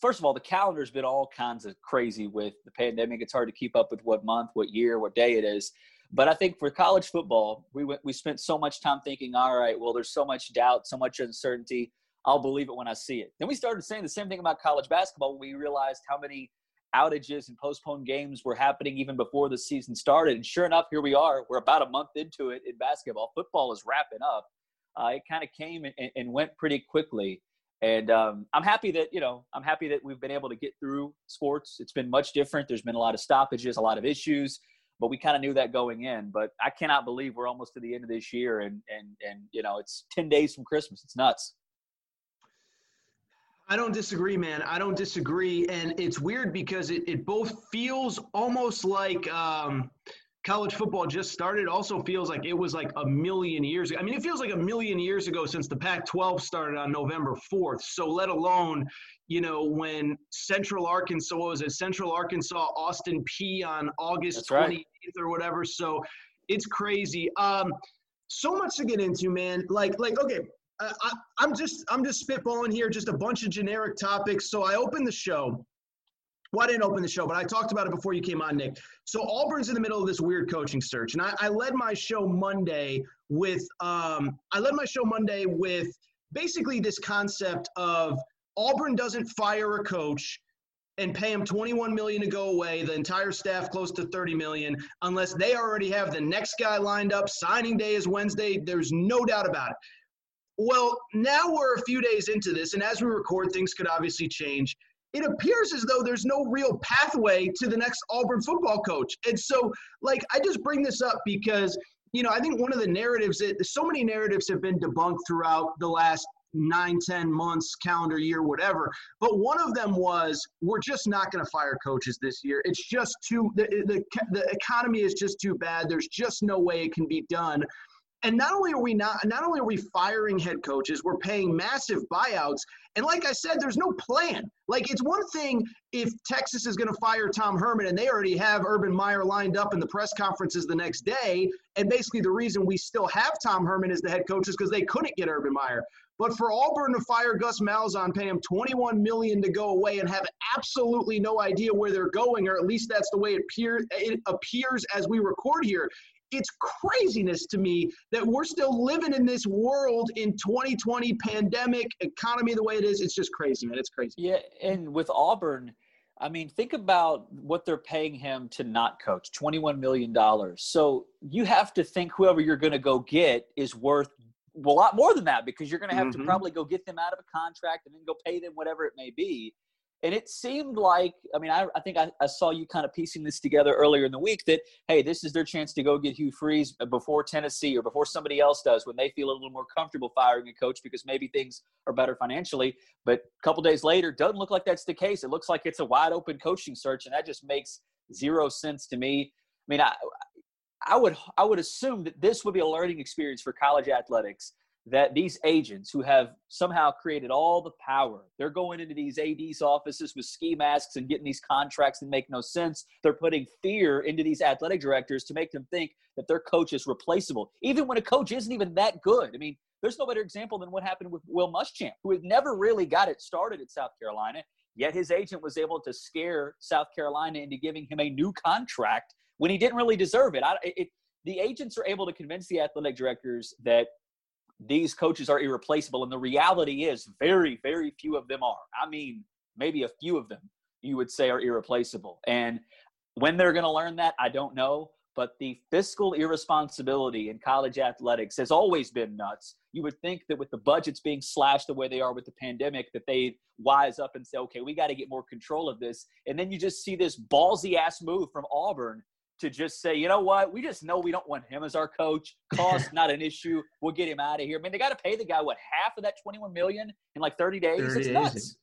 first of all, the calendar's been all kinds of crazy with the pandemic. It's hard to keep up with what month, what year, what day it is. But I think for college football, we went, we spent so much time thinking, all right, well, there's so much doubt, so much uncertainty. I'll believe it when I see it. Then we started saying the same thing about college basketball we realized how many outages and postponed games were happening even before the season started. And sure enough, here we are. We're about a month into it in basketball. Football is wrapping up. Uh, it kind of came and, and, went pretty quickly. And um, I'm happy that, you know, I'm happy that we've been able to get through sports. It's been much different. There's been a lot of stoppages, a lot of issues but we kind of knew that going in. But I cannot believe we're almost to the end of this year, and and and you know it's ten days from Christmas. It's nuts. I don't disagree, man. I don't disagree, and it's weird because it, it both feels almost like um, college football just started. Also feels like it was like a million years. ago. I mean, it feels like a million years ago since the Pac-12 started on November 4th. So let alone, you know, when Central Arkansas was at Central Arkansas Austin Peay on August That's 28th right. or whatever. So it's crazy. Um, so much to get into, man. Like, like, okay, I, I'm just, I'm just spitballing here, just a bunch of generic topics. So I opened the show. Well, I didn't open the show, but I talked about it before you came on, Nick. So Auburn's in the middle of this weird coaching search, and I, I led my show Monday with, um, I led my show Monday with basically this concept of Auburn doesn't fire a coach and pay him 21 million to go away, the entire staff close to 30 million, unless they already have the next guy lined up. Signing day is Wednesday. There's no doubt about it. Well, now we're a few days into this, and as we record, things could obviously change. It appears as though there's no real pathway to the next Auburn football coach. And so, like, I just bring this up because, you know, I think one of the narratives that so many narratives have been debunked throughout the last nine, ten months, calendar year, whatever. But one of them was we're just not going to fire coaches this year. It's just too the, the the economy is just too bad. There's just no way it can be done. And not only are we not not only are we firing head coaches, we're paying massive buyouts. And like I said, there's no plan. Like it's one thing if Texas is going to fire Tom Herman and they already have Urban Meyer lined up in the press conferences the next day. And basically the reason we still have Tom Herman as the head coach is because they couldn't get Urban Meyer. But for Auburn to fire Gus Malzahn, pay him 21 million to go away, and have absolutely no idea where they're going, or at least that's the way it, appear, it appears as we record here, it's craziness to me that we're still living in this world in 2020 pandemic economy the way it is. It's just crazy, man. It's crazy. Yeah, and with Auburn, I mean, think about what they're paying him to not coach $21 million. So you have to think whoever you're going to go get is worth a lot more than that because you're going to have mm-hmm. to probably go get them out of a contract and then go pay them whatever it may be. And it seemed like, I mean, I, I think I, I, saw you kind of piecing this together earlier in the week that, hey, this is their chance to go get Hugh Freeze before Tennessee or before somebody else does when they feel a little more comfortable firing a coach because maybe things are better financially. But a couple days later, doesn't look like that's the case. It looks like it's a wide open coaching search, and that just makes zero sense to me. I mean, I, I would I would assume that this would be a learning experience for college athletics that these agents who have somehow created all the power, they're going into these AD's offices with ski masks and getting these contracts that make no sense. They're putting fear into these athletic directors to make them think that their coach is replaceable, even when a coach isn't even that good. I mean, there's no better example than what happened with Will Muschamp, who had never really got it started at South Carolina, yet his agent was able to scare South Carolina into giving him a new contract when he didn't really deserve it. I, it the agents are able to convince the athletic directors that these coaches are irreplaceable. And the reality is, very, very few of them are. I mean, maybe a few of them you would say are irreplaceable. And when they're going to learn that, I don't know. But the fiscal irresponsibility in college athletics has always been nuts. You would think that with the budgets being slashed the way they are with the pandemic, that they'd wise up and say, okay, we got to get more control of this. And then you just see this ballsy ass move from Auburn to just say, you know what, we just know we don't want him as our coach. Cost not an issue. We'll get him out of here. I mean, they got to pay the guy what half of that 21 million in like 30 days. 30 it's days.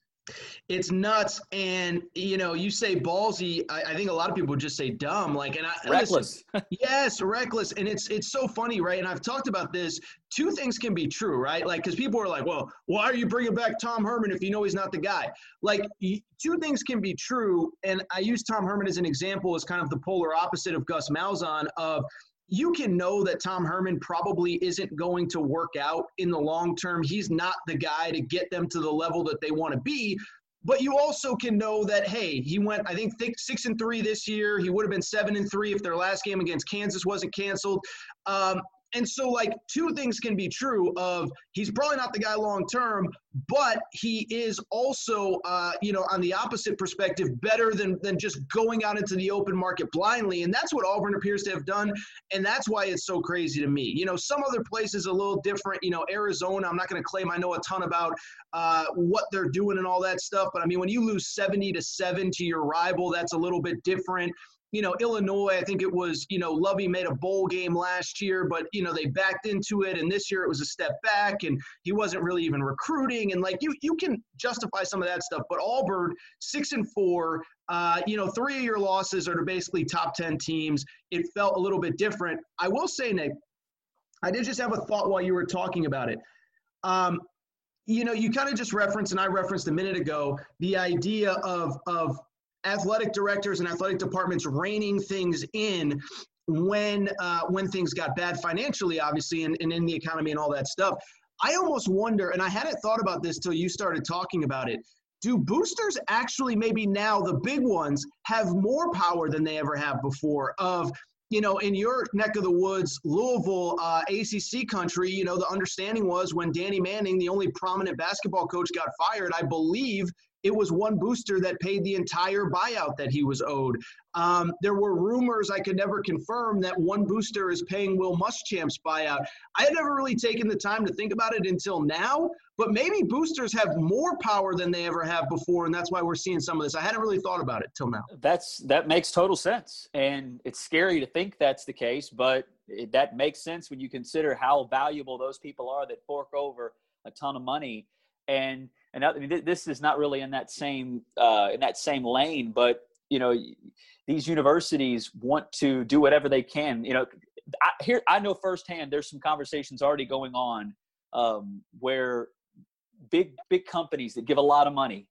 It's nuts, and you know, you say ballsy. I, I think a lot of people would just say dumb. Like, and I reckless. Listen, yes, reckless, and it's it's so funny, right? And I've talked about this. Two things can be true, right? Like, because people are like, "Well, why are you bringing back Tom Herman if you know he's not the guy?" Like, two things can be true, and I use Tom Herman as an example as kind of the polar opposite of Gus Malzahn. Of you can know that Tom Herman probably isn't going to work out in the long term. He's not the guy to get them to the level that they want to be. But you also can know that hey, he went I think six and three this year. He would have been seven and three if their last game against Kansas wasn't canceled. Um, and so, like, two things can be true of he's probably not the guy long term, but he is also, uh, you know, on the opposite perspective, better than, than just going out into the open market blindly. And that's what Auburn appears to have done. And that's why it's so crazy to me. You know, some other places a little different. You know, Arizona, I'm not going to claim I know a ton about uh, what they're doing and all that stuff. But I mean, when you lose 70 to 7 to your rival, that's a little bit different you know, Illinois, I think it was, you know, Lovie made a bowl game last year, but, you know, they backed into it. And this year it was a step back and he wasn't really even recruiting. And like you, you can justify some of that stuff. But Auburn, six and four, uh, you know, three of your losses are to basically top 10 teams. It felt a little bit different. I will say, Nick, I did just have a thought while you were talking about it. Um, you know, you kind of just referenced, and I referenced a minute ago, the idea of of athletic directors and athletic departments reining things in when uh, when things got bad financially, obviously, and, and in the economy and all that stuff. I almost wonder, and I hadn't thought about this till you started talking about it. Do boosters actually, maybe now the big ones, have more power than they ever have before? Of you know, in your neck of the woods, Louisville, uh, ACC country, you know, the understanding was when Danny Manning, the only prominent basketball coach, got fired, I believe it was one booster that paid the entire buyout that he was owed. Um, there were rumors I could never confirm that one booster is paying Will Muschamp's buyout. I had never really taken the time to think about it until now, but maybe boosters have more power than they ever have before, and that's why we're seeing some of this. I hadn't really thought about it till now. That's that makes total sense, and it's scary to think that's the case, but it, that makes sense when you consider how valuable those people are that fork over a ton of money and and I mean, this is not really in that same uh, in that same lane, but you know, these universities want to do whatever they can. You know, I, here I know firsthand. There's some conversations already going on um, where big big companies that give a lot of money,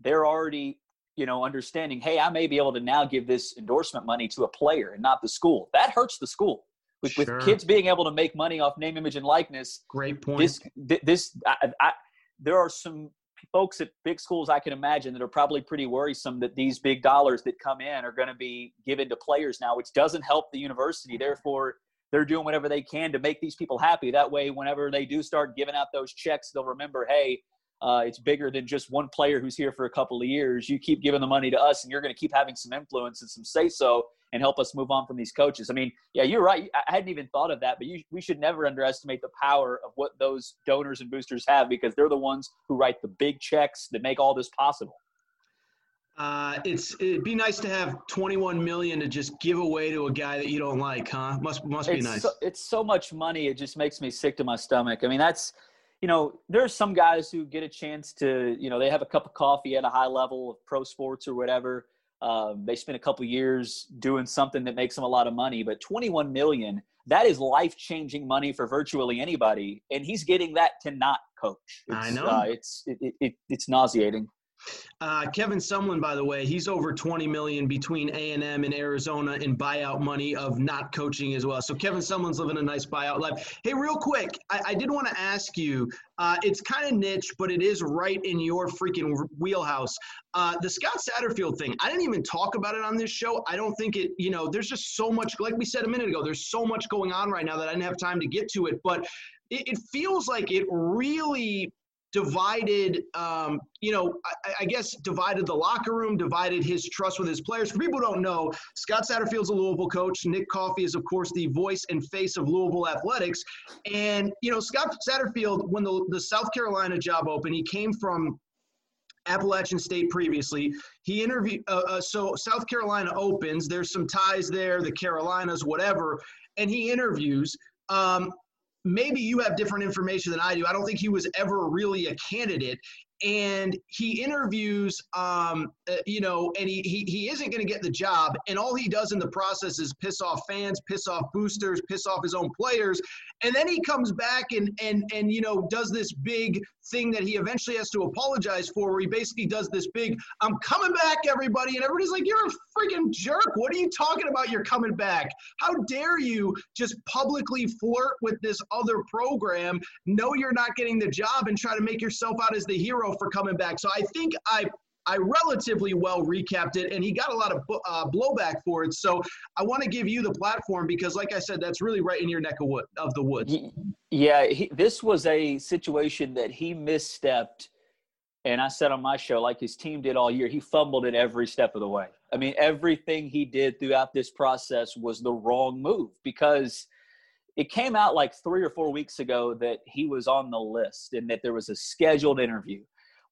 they're already you know understanding. Hey, I may be able to now give this endorsement money to a player and not the school. That hurts the school. With, sure. with kids being able to make money off name, image, and likeness. Great point. This, this, I, I, there are some folks at big schools I can imagine that are probably pretty worrisome that these big dollars that come in are going to be given to players now, which doesn't help the university. Mm-hmm. Therefore, they're doing whatever they can to make these people happy. That way, whenever they do start giving out those checks, they'll remember, hey, uh, it's bigger than just one player who's here for a couple of years. You keep giving the money to us, and you're going to keep having some influence and some say so and help us move on from these coaches. I mean, yeah, you're right. I hadn't even thought of that, but you, we should never underestimate the power of what those donors and boosters have because they're the ones who write the big checks that make all this possible. Uh, it's it'd be nice to have 21 million to just give away to a guy that you don't like, huh? Must must be it's nice. So, it's so much money; it just makes me sick to my stomach. I mean, that's you know, there's some guys who get a chance to, you know, they have a cup of coffee at a high level of pro sports or whatever um, they spend a couple years doing something that makes them a lot of money, but 21 million, that is life changing money for virtually anybody. And he's getting that to not coach. It's, I know. Uh, it's, it, it, it's nauseating. Uh, Kevin Sumlin, by the way, he's over 20 million between A&M and Arizona in buyout money of not coaching as well. So Kevin Sumlin's living a nice buyout life. Hey, real quick, I, I did want to ask you. Uh, it's kind of niche, but it is right in your freaking wheelhouse. Uh, the Scott Satterfield thing. I didn't even talk about it on this show. I don't think it. You know, there's just so much. Like we said a minute ago, there's so much going on right now that I didn't have time to get to it. But it, it feels like it really divided, um, you know, I, I, guess divided the locker room, divided his trust with his players. For people who don't know, Scott Satterfield's a Louisville coach. Nick Coffey is, of course, the voice and face of Louisville athletics. And, you know, Scott Satterfield, when the, the South Carolina job opened, he came from Appalachian State previously. He interviewed, uh, uh, so South Carolina opens. There's some ties there, the Carolinas, whatever. And he interviews. Um, maybe you have different information than I do. I don't think he was ever really a candidate. And he interviews, um, uh, you know, and he, he, he isn't going to get the job. And all he does in the process is piss off fans, piss off boosters, piss off his own players. And then he comes back and, and, and, you know, does this big thing that he eventually has to apologize for, where he basically does this big, I'm coming back, everybody. And everybody's like, you're a freaking jerk. What are you talking about? You're coming back. How dare you just publicly flirt with this other program, know you're not getting the job, and try to make yourself out as the hero for coming back. So I think I I relatively well recapped it, and he got a lot of uh, blowback for it. So I want to give you the platform because, like I said, that's really right in your neck of, wood, of the woods. Yeah, he, this was a situation that he misstepped, and I said on my show, like his team did all year, he fumbled it every step of the way. I mean, everything he did throughout this process was the wrong move because it came out like three or four weeks ago that he was on the list and that there was a scheduled interview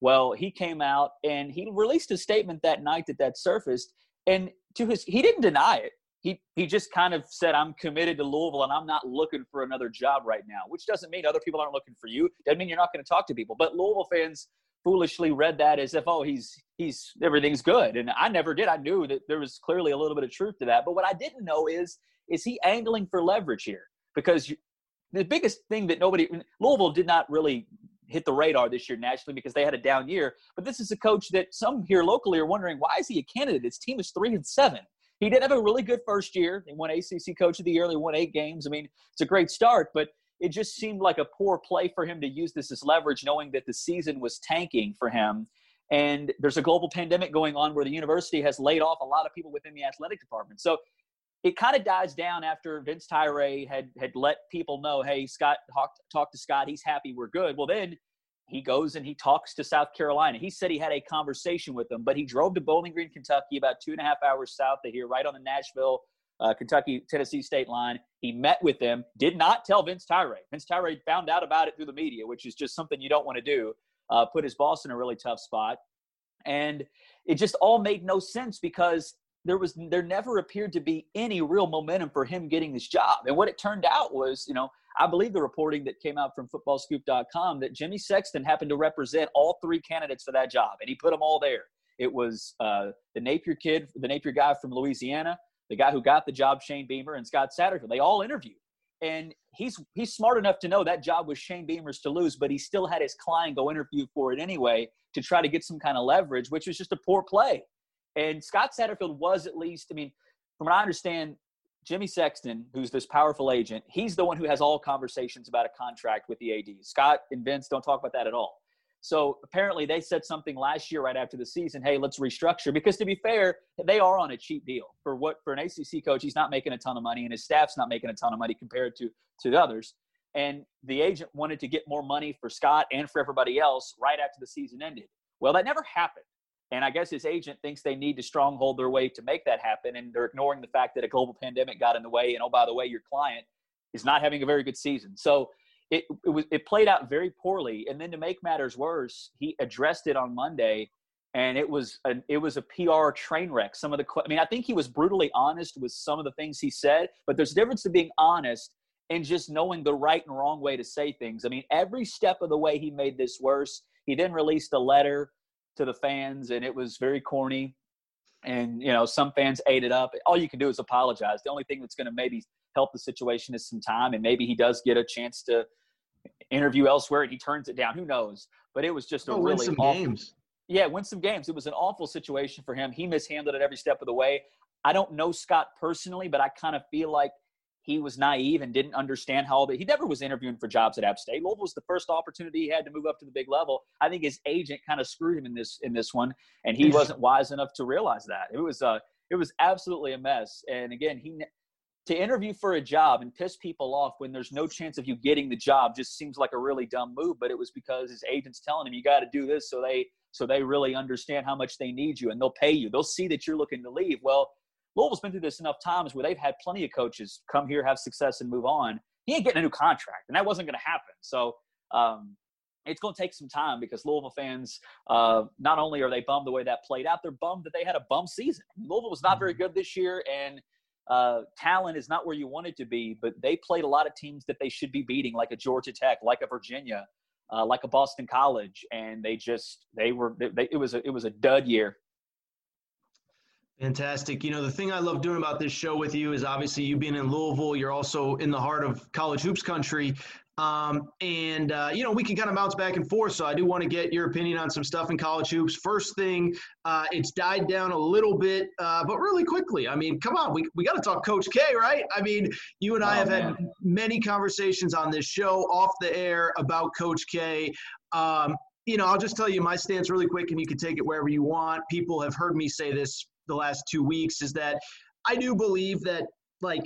well, he came out and he released a statement that night that that surfaced, and to his he didn't deny it. He he just kind of said, "I'm committed to Louisville and I'm not looking for another job right now," which doesn't mean other people aren't looking for you. Doesn't mean you're not going to talk to people. But Louisville fans foolishly read that as if, "Oh, he's he's everything's good," and I never did. I knew that there was clearly a little bit of truth to that. But what I didn't know is is he angling for leverage here? Because the biggest thing that nobody Louisville did not really hit the radar this year nationally because they had a down year. But this is a coach that some here locally are wondering why is he a candidate? His team is three and seven. He did have a really good first year. They won ACC Coach of the Year. They won eight games. I mean, it's a great start, but it just seemed like a poor play for him to use this as leverage, knowing that the season was tanking for him. And there's a global pandemic going on where the university has laid off a lot of people within the athletic department. So it kind of dies down after Vince Tyra had had let people know, hey, Scott, talk, talk to Scott. He's happy. We're good. Well, then he goes and he talks to South Carolina. He said he had a conversation with them, but he drove to Bowling Green, Kentucky, about two and a half hours south of here, right on the Nashville, uh, Kentucky, Tennessee state line. He met with them, did not tell Vince Tyra. Vince Tyra found out about it through the media, which is just something you don't want to do. Uh, put his boss in a really tough spot. And it just all made no sense because there was there never appeared to be any real momentum for him getting this job. And what it turned out was, you know, I believe the reporting that came out from footballscoop.com that Jimmy Sexton happened to represent all three candidates for that job, and he put them all there. It was uh, the Napier kid, the Napier guy from Louisiana, the guy who got the job, Shane Beamer, and Scott Satterfield. They all interviewed. And he's he's smart enough to know that job was Shane Beamer's to lose, but he still had his client go interview for it anyway to try to get some kind of leverage, which was just a poor play. And Scott Satterfield was at least, I mean, from what I understand, Jimmy Sexton, who's this powerful agent, he's the one who has all conversations about a contract with the AD. Scott and Vince don't talk about that at all. So apparently they said something last year right after the season, hey, let's restructure. Because to be fair, they are on a cheap deal. For what for an ACC coach, he's not making a ton of money and his staff's not making a ton of money compared to to the others. And the agent wanted to get more money for Scott and for everybody else right after the season ended. Well, that never happened. And I guess his agent thinks they need to stronghold their way to make that happen. And they're ignoring the fact that a global pandemic got in the way. And oh, by the way, your client is not having a very good season. So it, it was it played out very poorly. And then to make matters worse, he addressed it on Monday, and it was a, it was a PR train wreck. Some of the I mean, I think he was brutally honest with some of the things he said, but there's a difference to being honest and just knowing the right and wrong way to say things. I mean, every step of the way he made this worse. He then released a letter to the fans, and it was very corny. And you know, some fans ate it up. All you can do is apologize. The only thing that's going to maybe help the situation is some time, and maybe he does get a chance to interview elsewhere, and he turns it down. Who knows? But it was just a oh, really win some awful, games. Yeah, win some games. It was an awful situation for him. He mishandled it every step of the way. I don't know Scott personally, but I kind of feel like he was naive and didn't understand how he never was interviewing for jobs at App State. Louisville was the first opportunity he had to move up to the big level. I think his agent kind of screwed him in this in this one, and he wasn't wise enough to realize that. It was uh it was absolutely a mess. And again, he to interview for a job and piss people off when there's no chance of you getting the job just seems like a really dumb move. But it was because his agent's telling him you got to do this so they so they really understand how much they need you and they'll pay you. They'll see that you're looking to leave. Well, Louisville's been through this enough times where they've had plenty of coaches come here, have success, and move on. He ain't getting a new contract, and that wasn't going to happen. So um, it's going to take some time because Louisville fans, uh, not only are they bummed the way that played out, they're bummed that they had a bum season. Louisville was not very mm-hmm. good this year, and uh, talent is not where you want it to be, but they played a lot of teams that they should be beating, like a Georgia Tech, like a Virginia. uh, like a Boston College, and they just they were they, it was a, it was a dud year. Fantastic. You know, the thing I love doing about this show with you is obviously you being in Louisville, you're also in the heart of college hoops country. Um, and, uh, you know, we can kind of bounce back and forth. So I do want to get your opinion on some stuff in college hoops. First thing, uh, it's died down a little bit, uh, but really quickly. I mean, come on, we, we got to talk Coach K, right? I mean, you and I oh, have man. had many conversations on this show off the air about Coach K. Um, you know, I'll just tell you my stance really quick, and you can take it wherever you want. People have heard me say this the last two weeks is that I do believe that, like,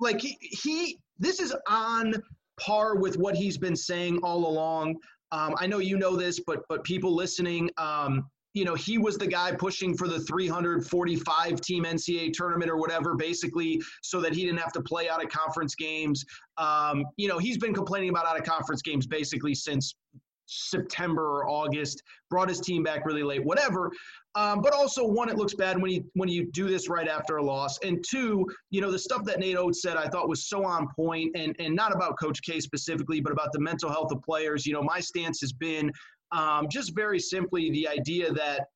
like he, he this is on par with what he's been saying all along. Um, I know you know this, but but people listening, um, you know, he was the guy pushing for the 345 team NCAA tournament or whatever, basically, so that he didn't have to play out of conference games. Um, you know, he's been complaining about out of conference games basically since September or August. Brought his team back really late, whatever. Um, but also one, it looks bad when you when you do this right after a loss, and two, you know the stuff that Nate Oats said I thought was so on point, and and not about Coach K specifically, but about the mental health of players. You know, my stance has been um, just very simply the idea that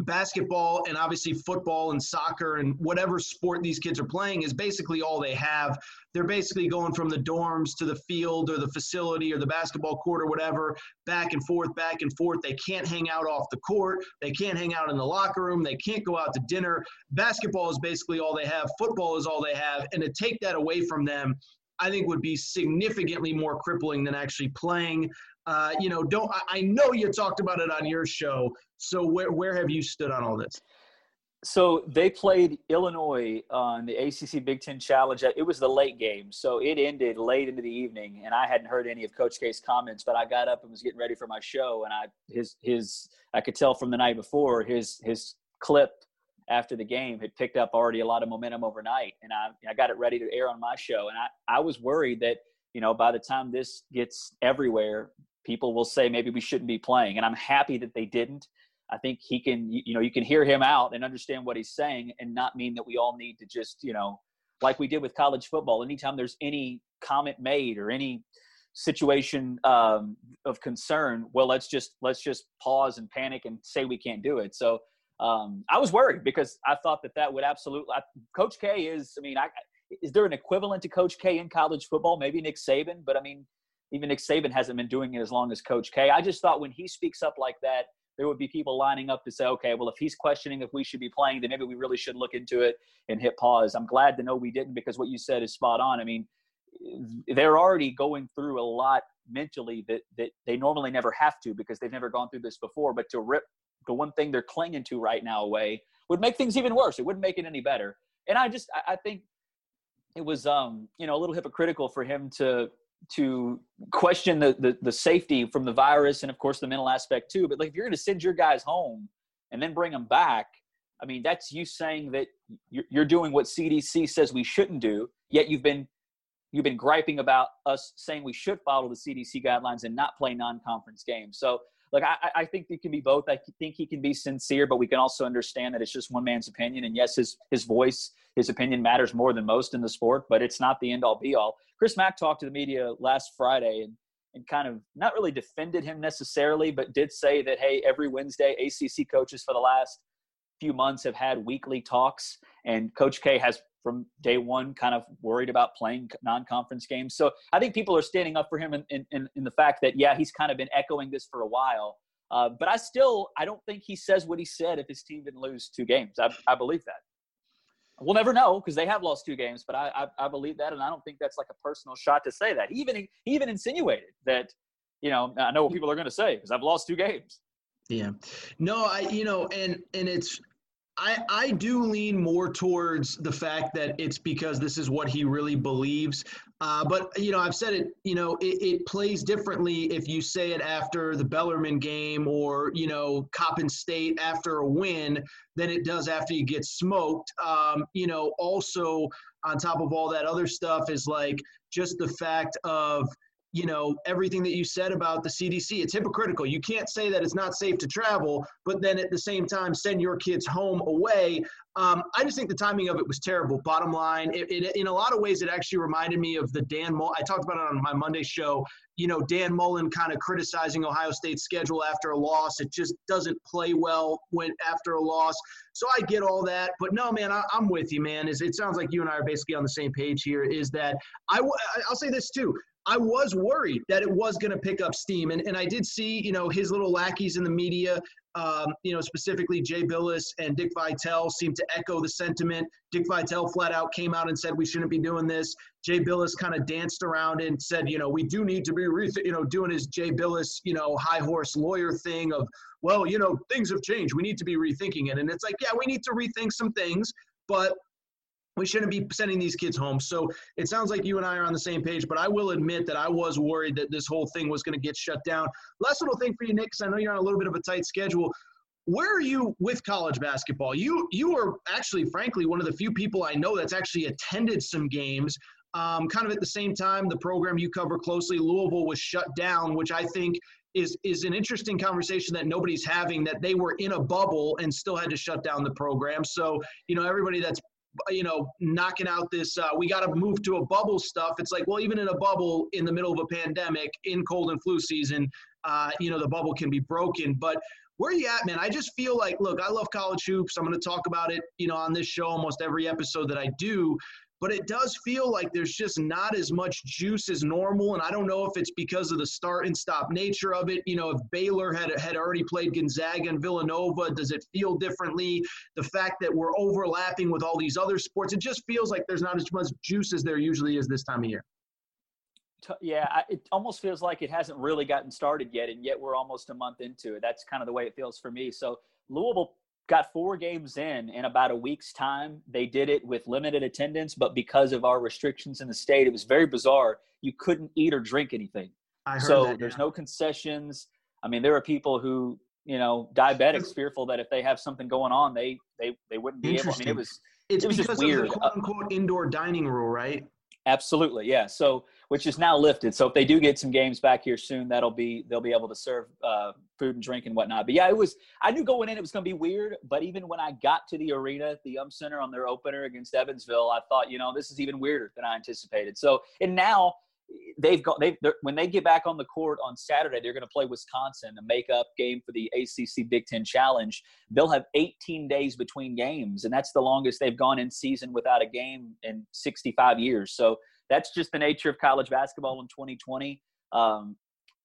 basketball and obviously football and soccer and whatever sport these kids are playing is basically all they have. They're basically going from the dorms to the field or the facility or the basketball court or whatever, back and forth, back and forth. They can't hang out off the court. They can't hang out in the locker room. They can't go out to dinner. Basketball is basically all they have. Football is all they have. And to take that away from them, I think would be significantly more crippling than actually playing. Uh, you know, don't I, I know you talked about it on your show. So where where have you stood on all this? So they played Illinois on the ACC Big Ten Challenge. It was the late game, so it ended late into the evening, and I hadn't heard any of Coach K's comments. But I got up and was getting ready for my show, and I his his I could tell from the night before his his clip after the game had picked up already a lot of momentum overnight, and I I got it ready to air on my show, and I I was worried that you know by the time this gets everywhere, people will say maybe we shouldn't be playing. And I'm happy that they didn't. I think he can, you know, you can hear him out and understand what he's saying and not mean that we all need to just, you know, like we did with college football. Anytime there's any comment made or any situation um, of concern, well, let's just let's just pause and panic and say we can't do it. So um, I was worried because I thought that that would absolutely. I, Coach K is. I mean, I, is there an equivalent to Coach K in college football? Maybe Nick Saban, but I mean, even Nick Saban hasn't been doing it as long as Coach K. I just thought when he speaks up like that, there would be people lining up to say, okay, well, if he's questioning if we should be playing, then maybe we really should look into it and hit pause. I'm glad to know we didn't because what you said is spot on. I mean, they're already going through a lot mentally that, that they normally never have to because they've never gone through this before. But to rip the one thing they're clinging to right now away would make things even worse. It wouldn't make it any better. And I just, I think it was, um, you know, a little hypocritical for him to to question the, the, the safety from the virus and of course the mental aspect too. But like if you're going to send your guys home and then bring them back, I mean that's you saying that you're, you're doing what CDC says we shouldn't do. Yet you've been you've been griping about us saying we should follow the CDC guidelines and not play non-conference games. So like I, I think it can be both. I think he can be sincere, but we can also understand that it's just one man's opinion. And yes, his his voice, his opinion matters more than most in the sport, but it's not the end all be all. Chris Mack talked to the media last Friday and and kind of not really defended him necessarily, but did say that hey, every Wednesday, ACC coaches for the last few months have had weekly talks, and Coach K has from day one kind of worried about playing non-conference games. So I think people are standing up for him in, in, in the fact that, yeah, he's kind of been echoing this for a while. Uh, but I still, I don't think he says what he said if his team didn't lose two games. I, I believe that. We'll never know because they have lost two games, but I, I, I, believe that, and I don't think that's like a personal shot to say that. He even he even insinuated that, you know, I know what people are going to say because I've lost two games. Yeah, no, I you know, and and it's I, I do lean more towards the fact that it's because this is what he really believes. Uh, but, you know, I've said it, you know, it, it, plays differently if you say it after the Bellarmine game or, you know, Coppin State after a win than it does after you get smoked. Um, you know, also on top of all that other stuff is like just the fact of, you know, everything that you said about the CDC. It's hypocritical. You can't say that it's not safe to travel, but then at the same time send your kids home away. Um, I just think the timing of it was terrible. Bottom line, it, it, in a lot of ways, it actually reminded me of the Dan Mullen. I talked about it on my Monday show. You know, Dan Mullen kind of criticizing Ohio State's schedule after a loss. It just doesn't play well when after a loss. So I get all that, but no, man, I, am with you, man. Is it sounds like you and I are basically on the same page here. Is that I? I'll say this too. I was worried that it was going to pick up steam. And, and I did see, you know, his little lackeys in the media, um, you know, specifically Jay Bilas and Dick Vitale seemed to echo the sentiment. Dick Vitale flat out came out and said we shouldn't be doing this. Jay Bilas kind of danced around and said, you know, we do need to be, you know, doing his Jay Bilas, you know, high horse lawyer thing of, well, you know, things have changed. We need to be rethinking it. And it's like, yeah, we need to rethink some things, but we shouldn't be sending these kids home. So it sounds like you and I are on the same page, but I will admit that I was worried that this whole thing was going to get shut down. Last little thing for you, Nick, because I know you're on a little bit of a tight schedule. Where are you with college basketball? You you are actually, frankly, one of the few people I know that's actually attended some games. Um, kind of at the same time, the program you cover closely, Louisville, was shut down, which I think is is an interesting conversation that nobody's having. That they were in a bubble and still had to shut down the program. So you know, everybody that's you know, knocking out this, uh, we got to move to a bubble stuff. It's like, well, even in a bubble in the middle of a pandemic, in cold and flu season, uh, you know, the bubble can be broken. But where are you at, man? I just feel like, look, I love college hoops. I'm going to talk about it, you know, on this show almost every episode that I do but it does feel like there's just not as much juice as normal. And I don't know if it's because of the start and stop nature of it. You know, if Baylor had had already played Gonzaga and Villanova, does it feel differently? The fact that we're overlapping with all these other sports, it just feels like there's not as much juice as there usually is this time of year. Yeah, it almost feels like it hasn't really gotten started yet, and yet we're almost a month into it. That's kind of the way it feels for me. So Louisville got four games in in about a week's time. They did it with limited attendance, but because of our restrictions in the state, it was very bizarre. You couldn't eat or drink anything. so that, yeah. there's no concessions. I mean, there are people who, you know, diabetics fearful that if they have something going on, they they they wouldn't be able. I mean, it was it's it was because just weird. of the uh, quote unquote indoor dining rule, right? Absolutely, yeah. So which is now lifted. So if they do get some games back here soon, that'll be they'll be able to serve uh, food and drink and whatnot. But yeah, it was. I knew going in it was going to be weird. But even when I got to the arena, the Um Center on their opener against Evansville, I thought, you know, this is even weirder than I anticipated. So and now they've got they when they get back on the court on Saturday, they're going to play Wisconsin, a makeup game for the ACC Big Ten Challenge. They'll have 18 days between games, and that's the longest they've gone in season without a game in 65 years. So that's just the nature of college basketball in 2020. Um,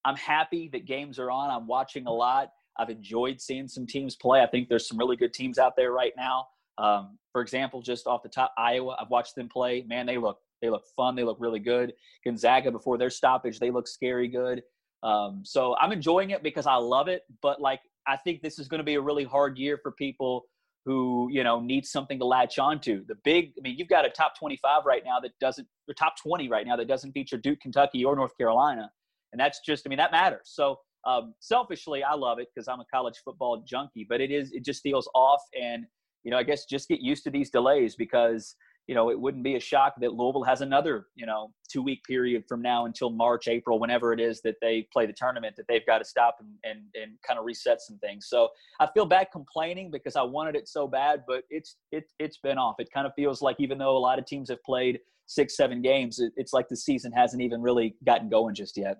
I'm happy that games are on. I'm watching a lot. I've enjoyed seeing some teams play. I think there's some really good teams out there right now. Um, for example, just off the top, Iowa. I've watched them play. Man, they look they look fun. They look really good. Gonzaga before their stoppage, they look scary good. Um, so I'm enjoying it because I love it. But like I think this is going to be a really hard year for people who you know need something to latch onto. The big, I mean, you've got a top 25 right now that doesn't, or top 20 right now that doesn't feature Duke, Kentucky, or North Carolina, and that's just, I mean, that matters. So um, selfishly, I love it because I'm a college football junkie, but it is, it just feels off, and you know, I guess just get used to these delays because you know, it wouldn't be a shock that Louisville has another, you know, two week period from now until March, April, whenever it is that they play the tournament, that they've got to stop and, and, and kind of reset some things. So I feel bad complaining because I wanted it so bad, but it's, it, it's been off. It kind of feels like even though a lot of teams have played six, seven games, it, it's like the season hasn't even really gotten going just yet.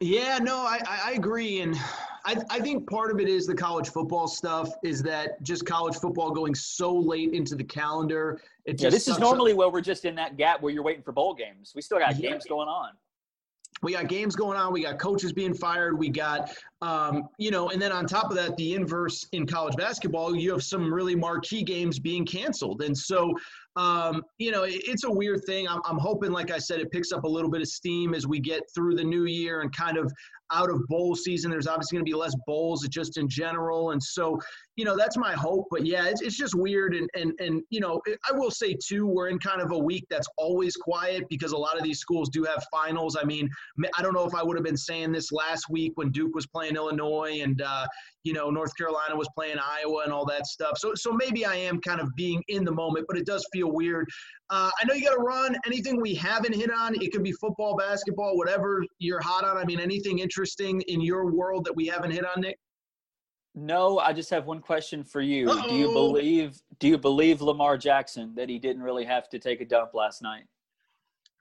Yeah, no, I, I agree. And I, I think part of it is the college football stuff is that just college football going so late into the calendar. It yeah, this is normally up. where we're just in that gap where you're waiting for bowl games. We still got yeah. games going on we got games going on. We got coaches being fired. We got, um, you know, and then on top of that, the inverse in college basketball, you have some really marquee games being canceled. And so, um, you know, it, it's a weird thing. I'm, I'm hoping, like I said, it picks up a little bit of steam as we get through the new year and kind of out of bowl season. There's obviously going to be less bowls just in general. And so, you know, that's my hope. But yeah, it's, it's just weird. And, and, and, you know, I will say too, we're in kind of a week that's always quiet because a lot of these schools do have finals. I mean, I don't know if I would have been saying this last week when Duke was playing Illinois and, uh, you know, North Carolina was playing Iowa and all that stuff. So, so maybe I am kind of being in the moment, but it does feel weird. Uh, I know you got to run. Anything we haven't hit on, it could be football, basketball, whatever you're hot on. I mean, anything interesting in your world that we haven't hit on, Nick? No, I just have one question for you. Uh-oh. Do you believe do you believe Lamar Jackson that he didn't really have to take a dump last night?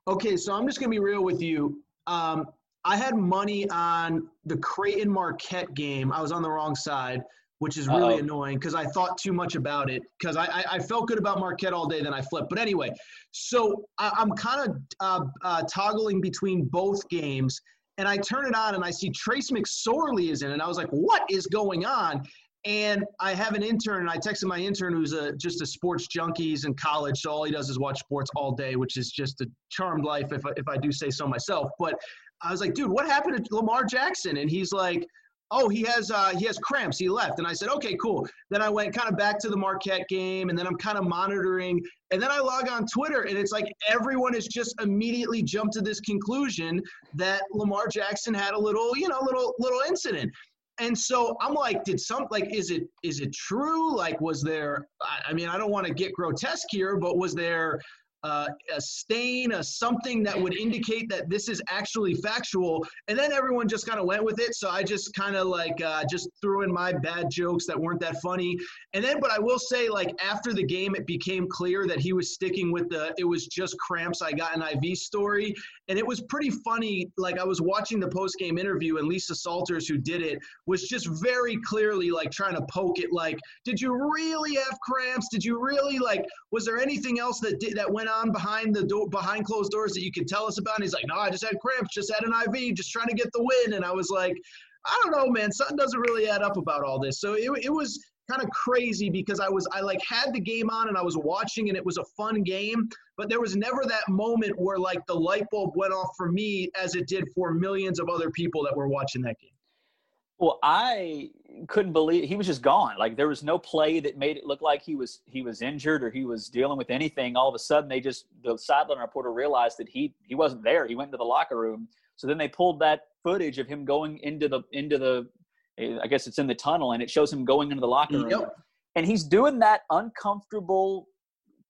Okay, so I'm just gonna be real with you. Um, I had money on the Creighton Marquette game. I was on the wrong side which is really Uh-oh. annoying because I thought too much about it because I, I, I, felt good about Marquette all day, then I flipped. But anyway, so I, am kind of uh, uh, toggling between both games, and I turn it on and I see Trace McSorley is in, and I was like, what is going on? And I have an intern, and I texted my intern who's a, just a sports junkie. He's in college, so all he does is watch sports all day, which is just a charmed life, if I, if I do say so myself. But I was like, dude, what happened to Lamar Jackson? And he's like, oh he has uh, he has cramps. He left. And i said okay cool. Then i went kind of back to the marquette game and then i'm kind of monitoring and then i log on twitter and it's like everyone has just immediately jumped to this conclusion that lamar jackson had a little you know little little incident. And so i'm like did some like is it is it true? Like was there i mean i don't want to get grotesque here but was there uh, a stain, a something that would indicate that this is actually factual. And then everyone just kind of went with it. So I just kind of like uh, just threw in my bad jokes that weren't that funny. And then, but I will say, like after the game, it became clear that he was sticking with the it was just cramps. I got an IV story, and it was pretty funny. Like I was watching the post game interview, and Lisa Salters, who did it, was just very clearly like trying to poke it. Like, did you really have cramps? Did you really like? Was there anything else that did that went on? On behind the door, behind closed doors that you could tell us about? And he's like, no, I just had cramps, just had an IV, just trying to get the win. And I was like, I don't know, man, something doesn't really add up about all this. So it, it was kind of crazy because I was I like had the game on and I was watching and it was a fun game, but there was never that moment where like the light bulb went off for me as it did for millions of other people that were watching that game. Well, I couldn't believe he was just gone. Like there was no play that made it look like he was he was injured or he was dealing with anything. All of a sudden, they just the sideline reporter realized that he he wasn't there. He went into the locker room. So then they pulled that footage of him going into the into the eh, I guess it's in the tunnel, and it shows him going into the locker room. Yep. And he's doing that uncomfortable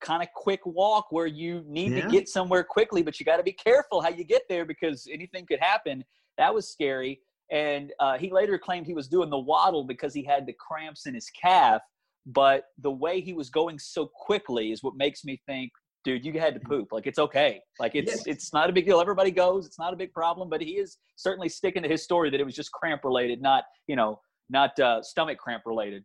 kind of quick walk where you need yeah. to get somewhere quickly, but you got to be careful how you get there because anything could happen. That was scary. And uh, he later claimed he was doing the waddle because he had the cramps in his calf. But the way he was going so quickly is what makes me think, dude, you had to poop. Like it's okay. Like it's yes. it's not a big deal. Everybody goes. It's not a big problem. But he is certainly sticking to his story that it was just cramp related, not you know, not uh, stomach cramp related.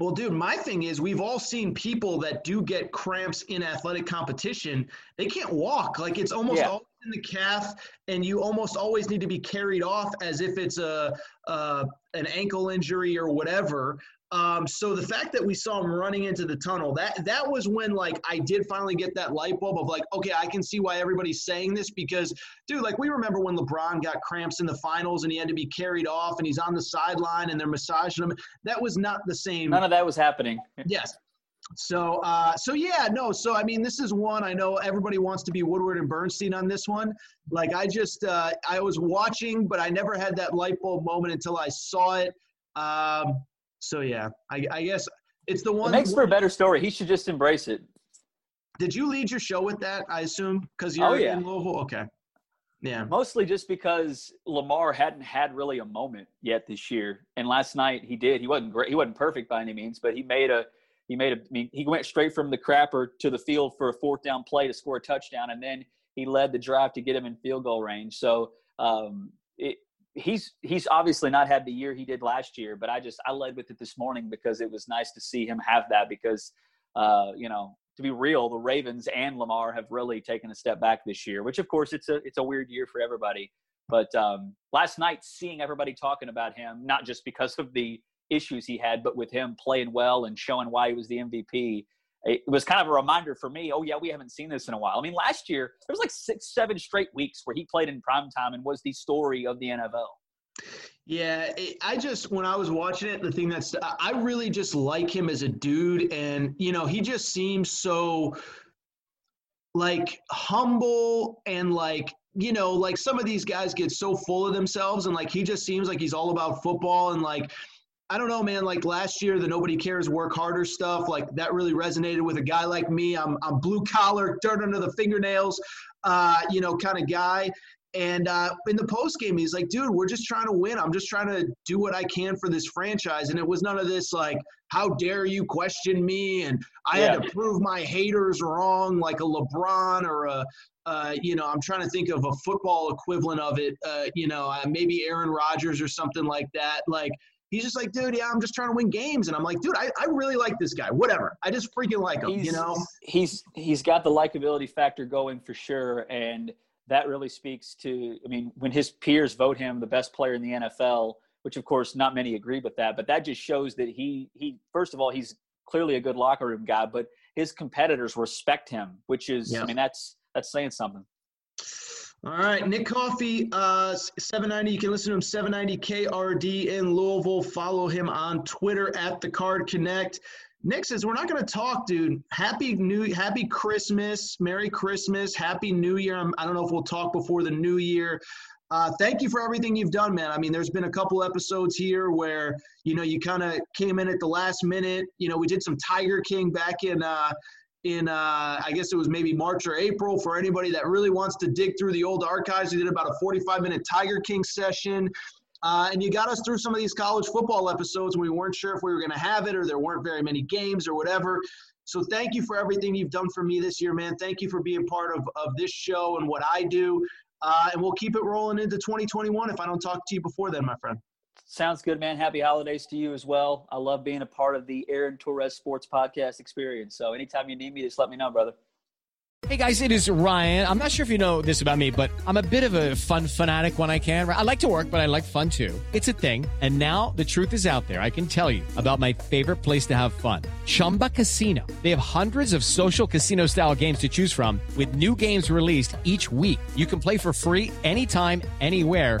Well, dude, my thing is we've all seen people that do get cramps in athletic competition. They can't walk. Like it's almost yeah. always in the calf, and you almost always need to be carried off as if it's a, a an ankle injury or whatever. Um, so the fact that we saw him running into the tunnel, that that was when like I did finally get that light bulb of like, okay, I can see why everybody's saying this because, dude, like we remember when LeBron got cramps in the finals and he had to be carried off and he's on the sideline and they're massaging him. That was not the same. None of that was happening. Yes. So, uh, so yeah, no. So, I mean, this is one I know everybody wants to be Woodward and Bernstein on this one. Like, I just, uh, I was watching, but I never had that light bulb moment until I saw it. Um, so yeah, I, I guess it's the one. It makes for a better story. He should just embrace it. Did you lead your show with that? I assume because you're oh, yeah. in Louisville. Okay. Yeah. Mostly just because Lamar hadn't had really a moment yet this year, and last night he did. He wasn't great. He wasn't perfect by any means, but he made a. He made a. I mean, he went straight from the crapper to the field for a fourth down play to score a touchdown, and then he led the drive to get him in field goal range. So um, it, he's he's obviously not had the year he did last year, but I just I led with it this morning because it was nice to see him have that because uh, you know to be real, the Ravens and Lamar have really taken a step back this year, which of course it's a it's a weird year for everybody. But um, last night, seeing everybody talking about him, not just because of the issues he had, but with him playing well and showing why he was the MVP, it was kind of a reminder for me. Oh yeah, we haven't seen this in a while. I mean, last year there was like six, seven straight weeks where he played in prime time and was the story of the NFL. Yeah, I just when I was watching it, the thing that's I really just like him as a dude, and you know, he just seems so like humble and like you know, like some of these guys get so full of themselves, and like he just seems like he's all about football and like. I don't know, man. Like last year, the nobody cares, work harder stuff, like that really resonated with a guy like me. I'm, I'm blue collar, dirt under the fingernails, uh, you know, kind of guy. And uh, in the post game, he's like, dude, we're just trying to win. I'm just trying to do what I can for this franchise. And it was none of this like, how dare you question me? And I yeah. had to prove my haters wrong, like a LeBron or a, uh, you know, I'm trying to think of a football equivalent of it. Uh, you know, uh, maybe Aaron Rodgers or something like that. Like, he's just like, dude, yeah, I'm just trying to win games. And I'm like, dude, I, I really like this guy. Whatever. I just freaking like him, he's, you know? He's he's got the likability factor going for sure. And – that really speaks to, I mean, when his peers vote him the best player in the NFL, which of course not many agree with that, but that just shows that he, he, first of all, he's clearly a good locker room guy, but his competitors respect him, which is, yeah. I mean, that's, that's saying something. All right, Nick Coffey, uh, 790. You can listen to him 790 KRD in Louisville. Follow him on Twitter at the Card Connect. Nick says we're not going to talk, dude. Happy New, Happy Christmas, Merry Christmas, Happy New Year. I'm, I do not know if we'll talk before the New Year. Uh, thank you for everything you've done, man. I mean, there's been a couple episodes here where you know you kind of came in at the last minute. You know, we did some Tiger King back in uh, in uh, I guess it was maybe March or April. For anybody that really wants to dig through the old archives, we did about a 45 minute Tiger King session. Uh, and you got us through some of these college football episodes when we weren't sure if we were going to have it or there weren't very many games or whatever. So thank you for everything you've done for me this year, man. Thank you for being part of, of this show and what I do. Uh, and we'll keep it rolling into 2021 if I don't talk to you before then, my friend. Sounds good, man. Happy holidays to you as well. I love being a part of the Aaron Torres Sports Podcast experience. So anytime you need me, just let me know, brother. Hey guys, it is Ryan. I'm not sure if you know this about me, but I'm a bit of a fun fanatic when I can. I like to work, but I like fun too. It's a thing. And now the truth is out there. I can tell you about my favorite place to have fun Chumba Casino. They have hundreds of social casino style games to choose from, with new games released each week. You can play for free anytime, anywhere.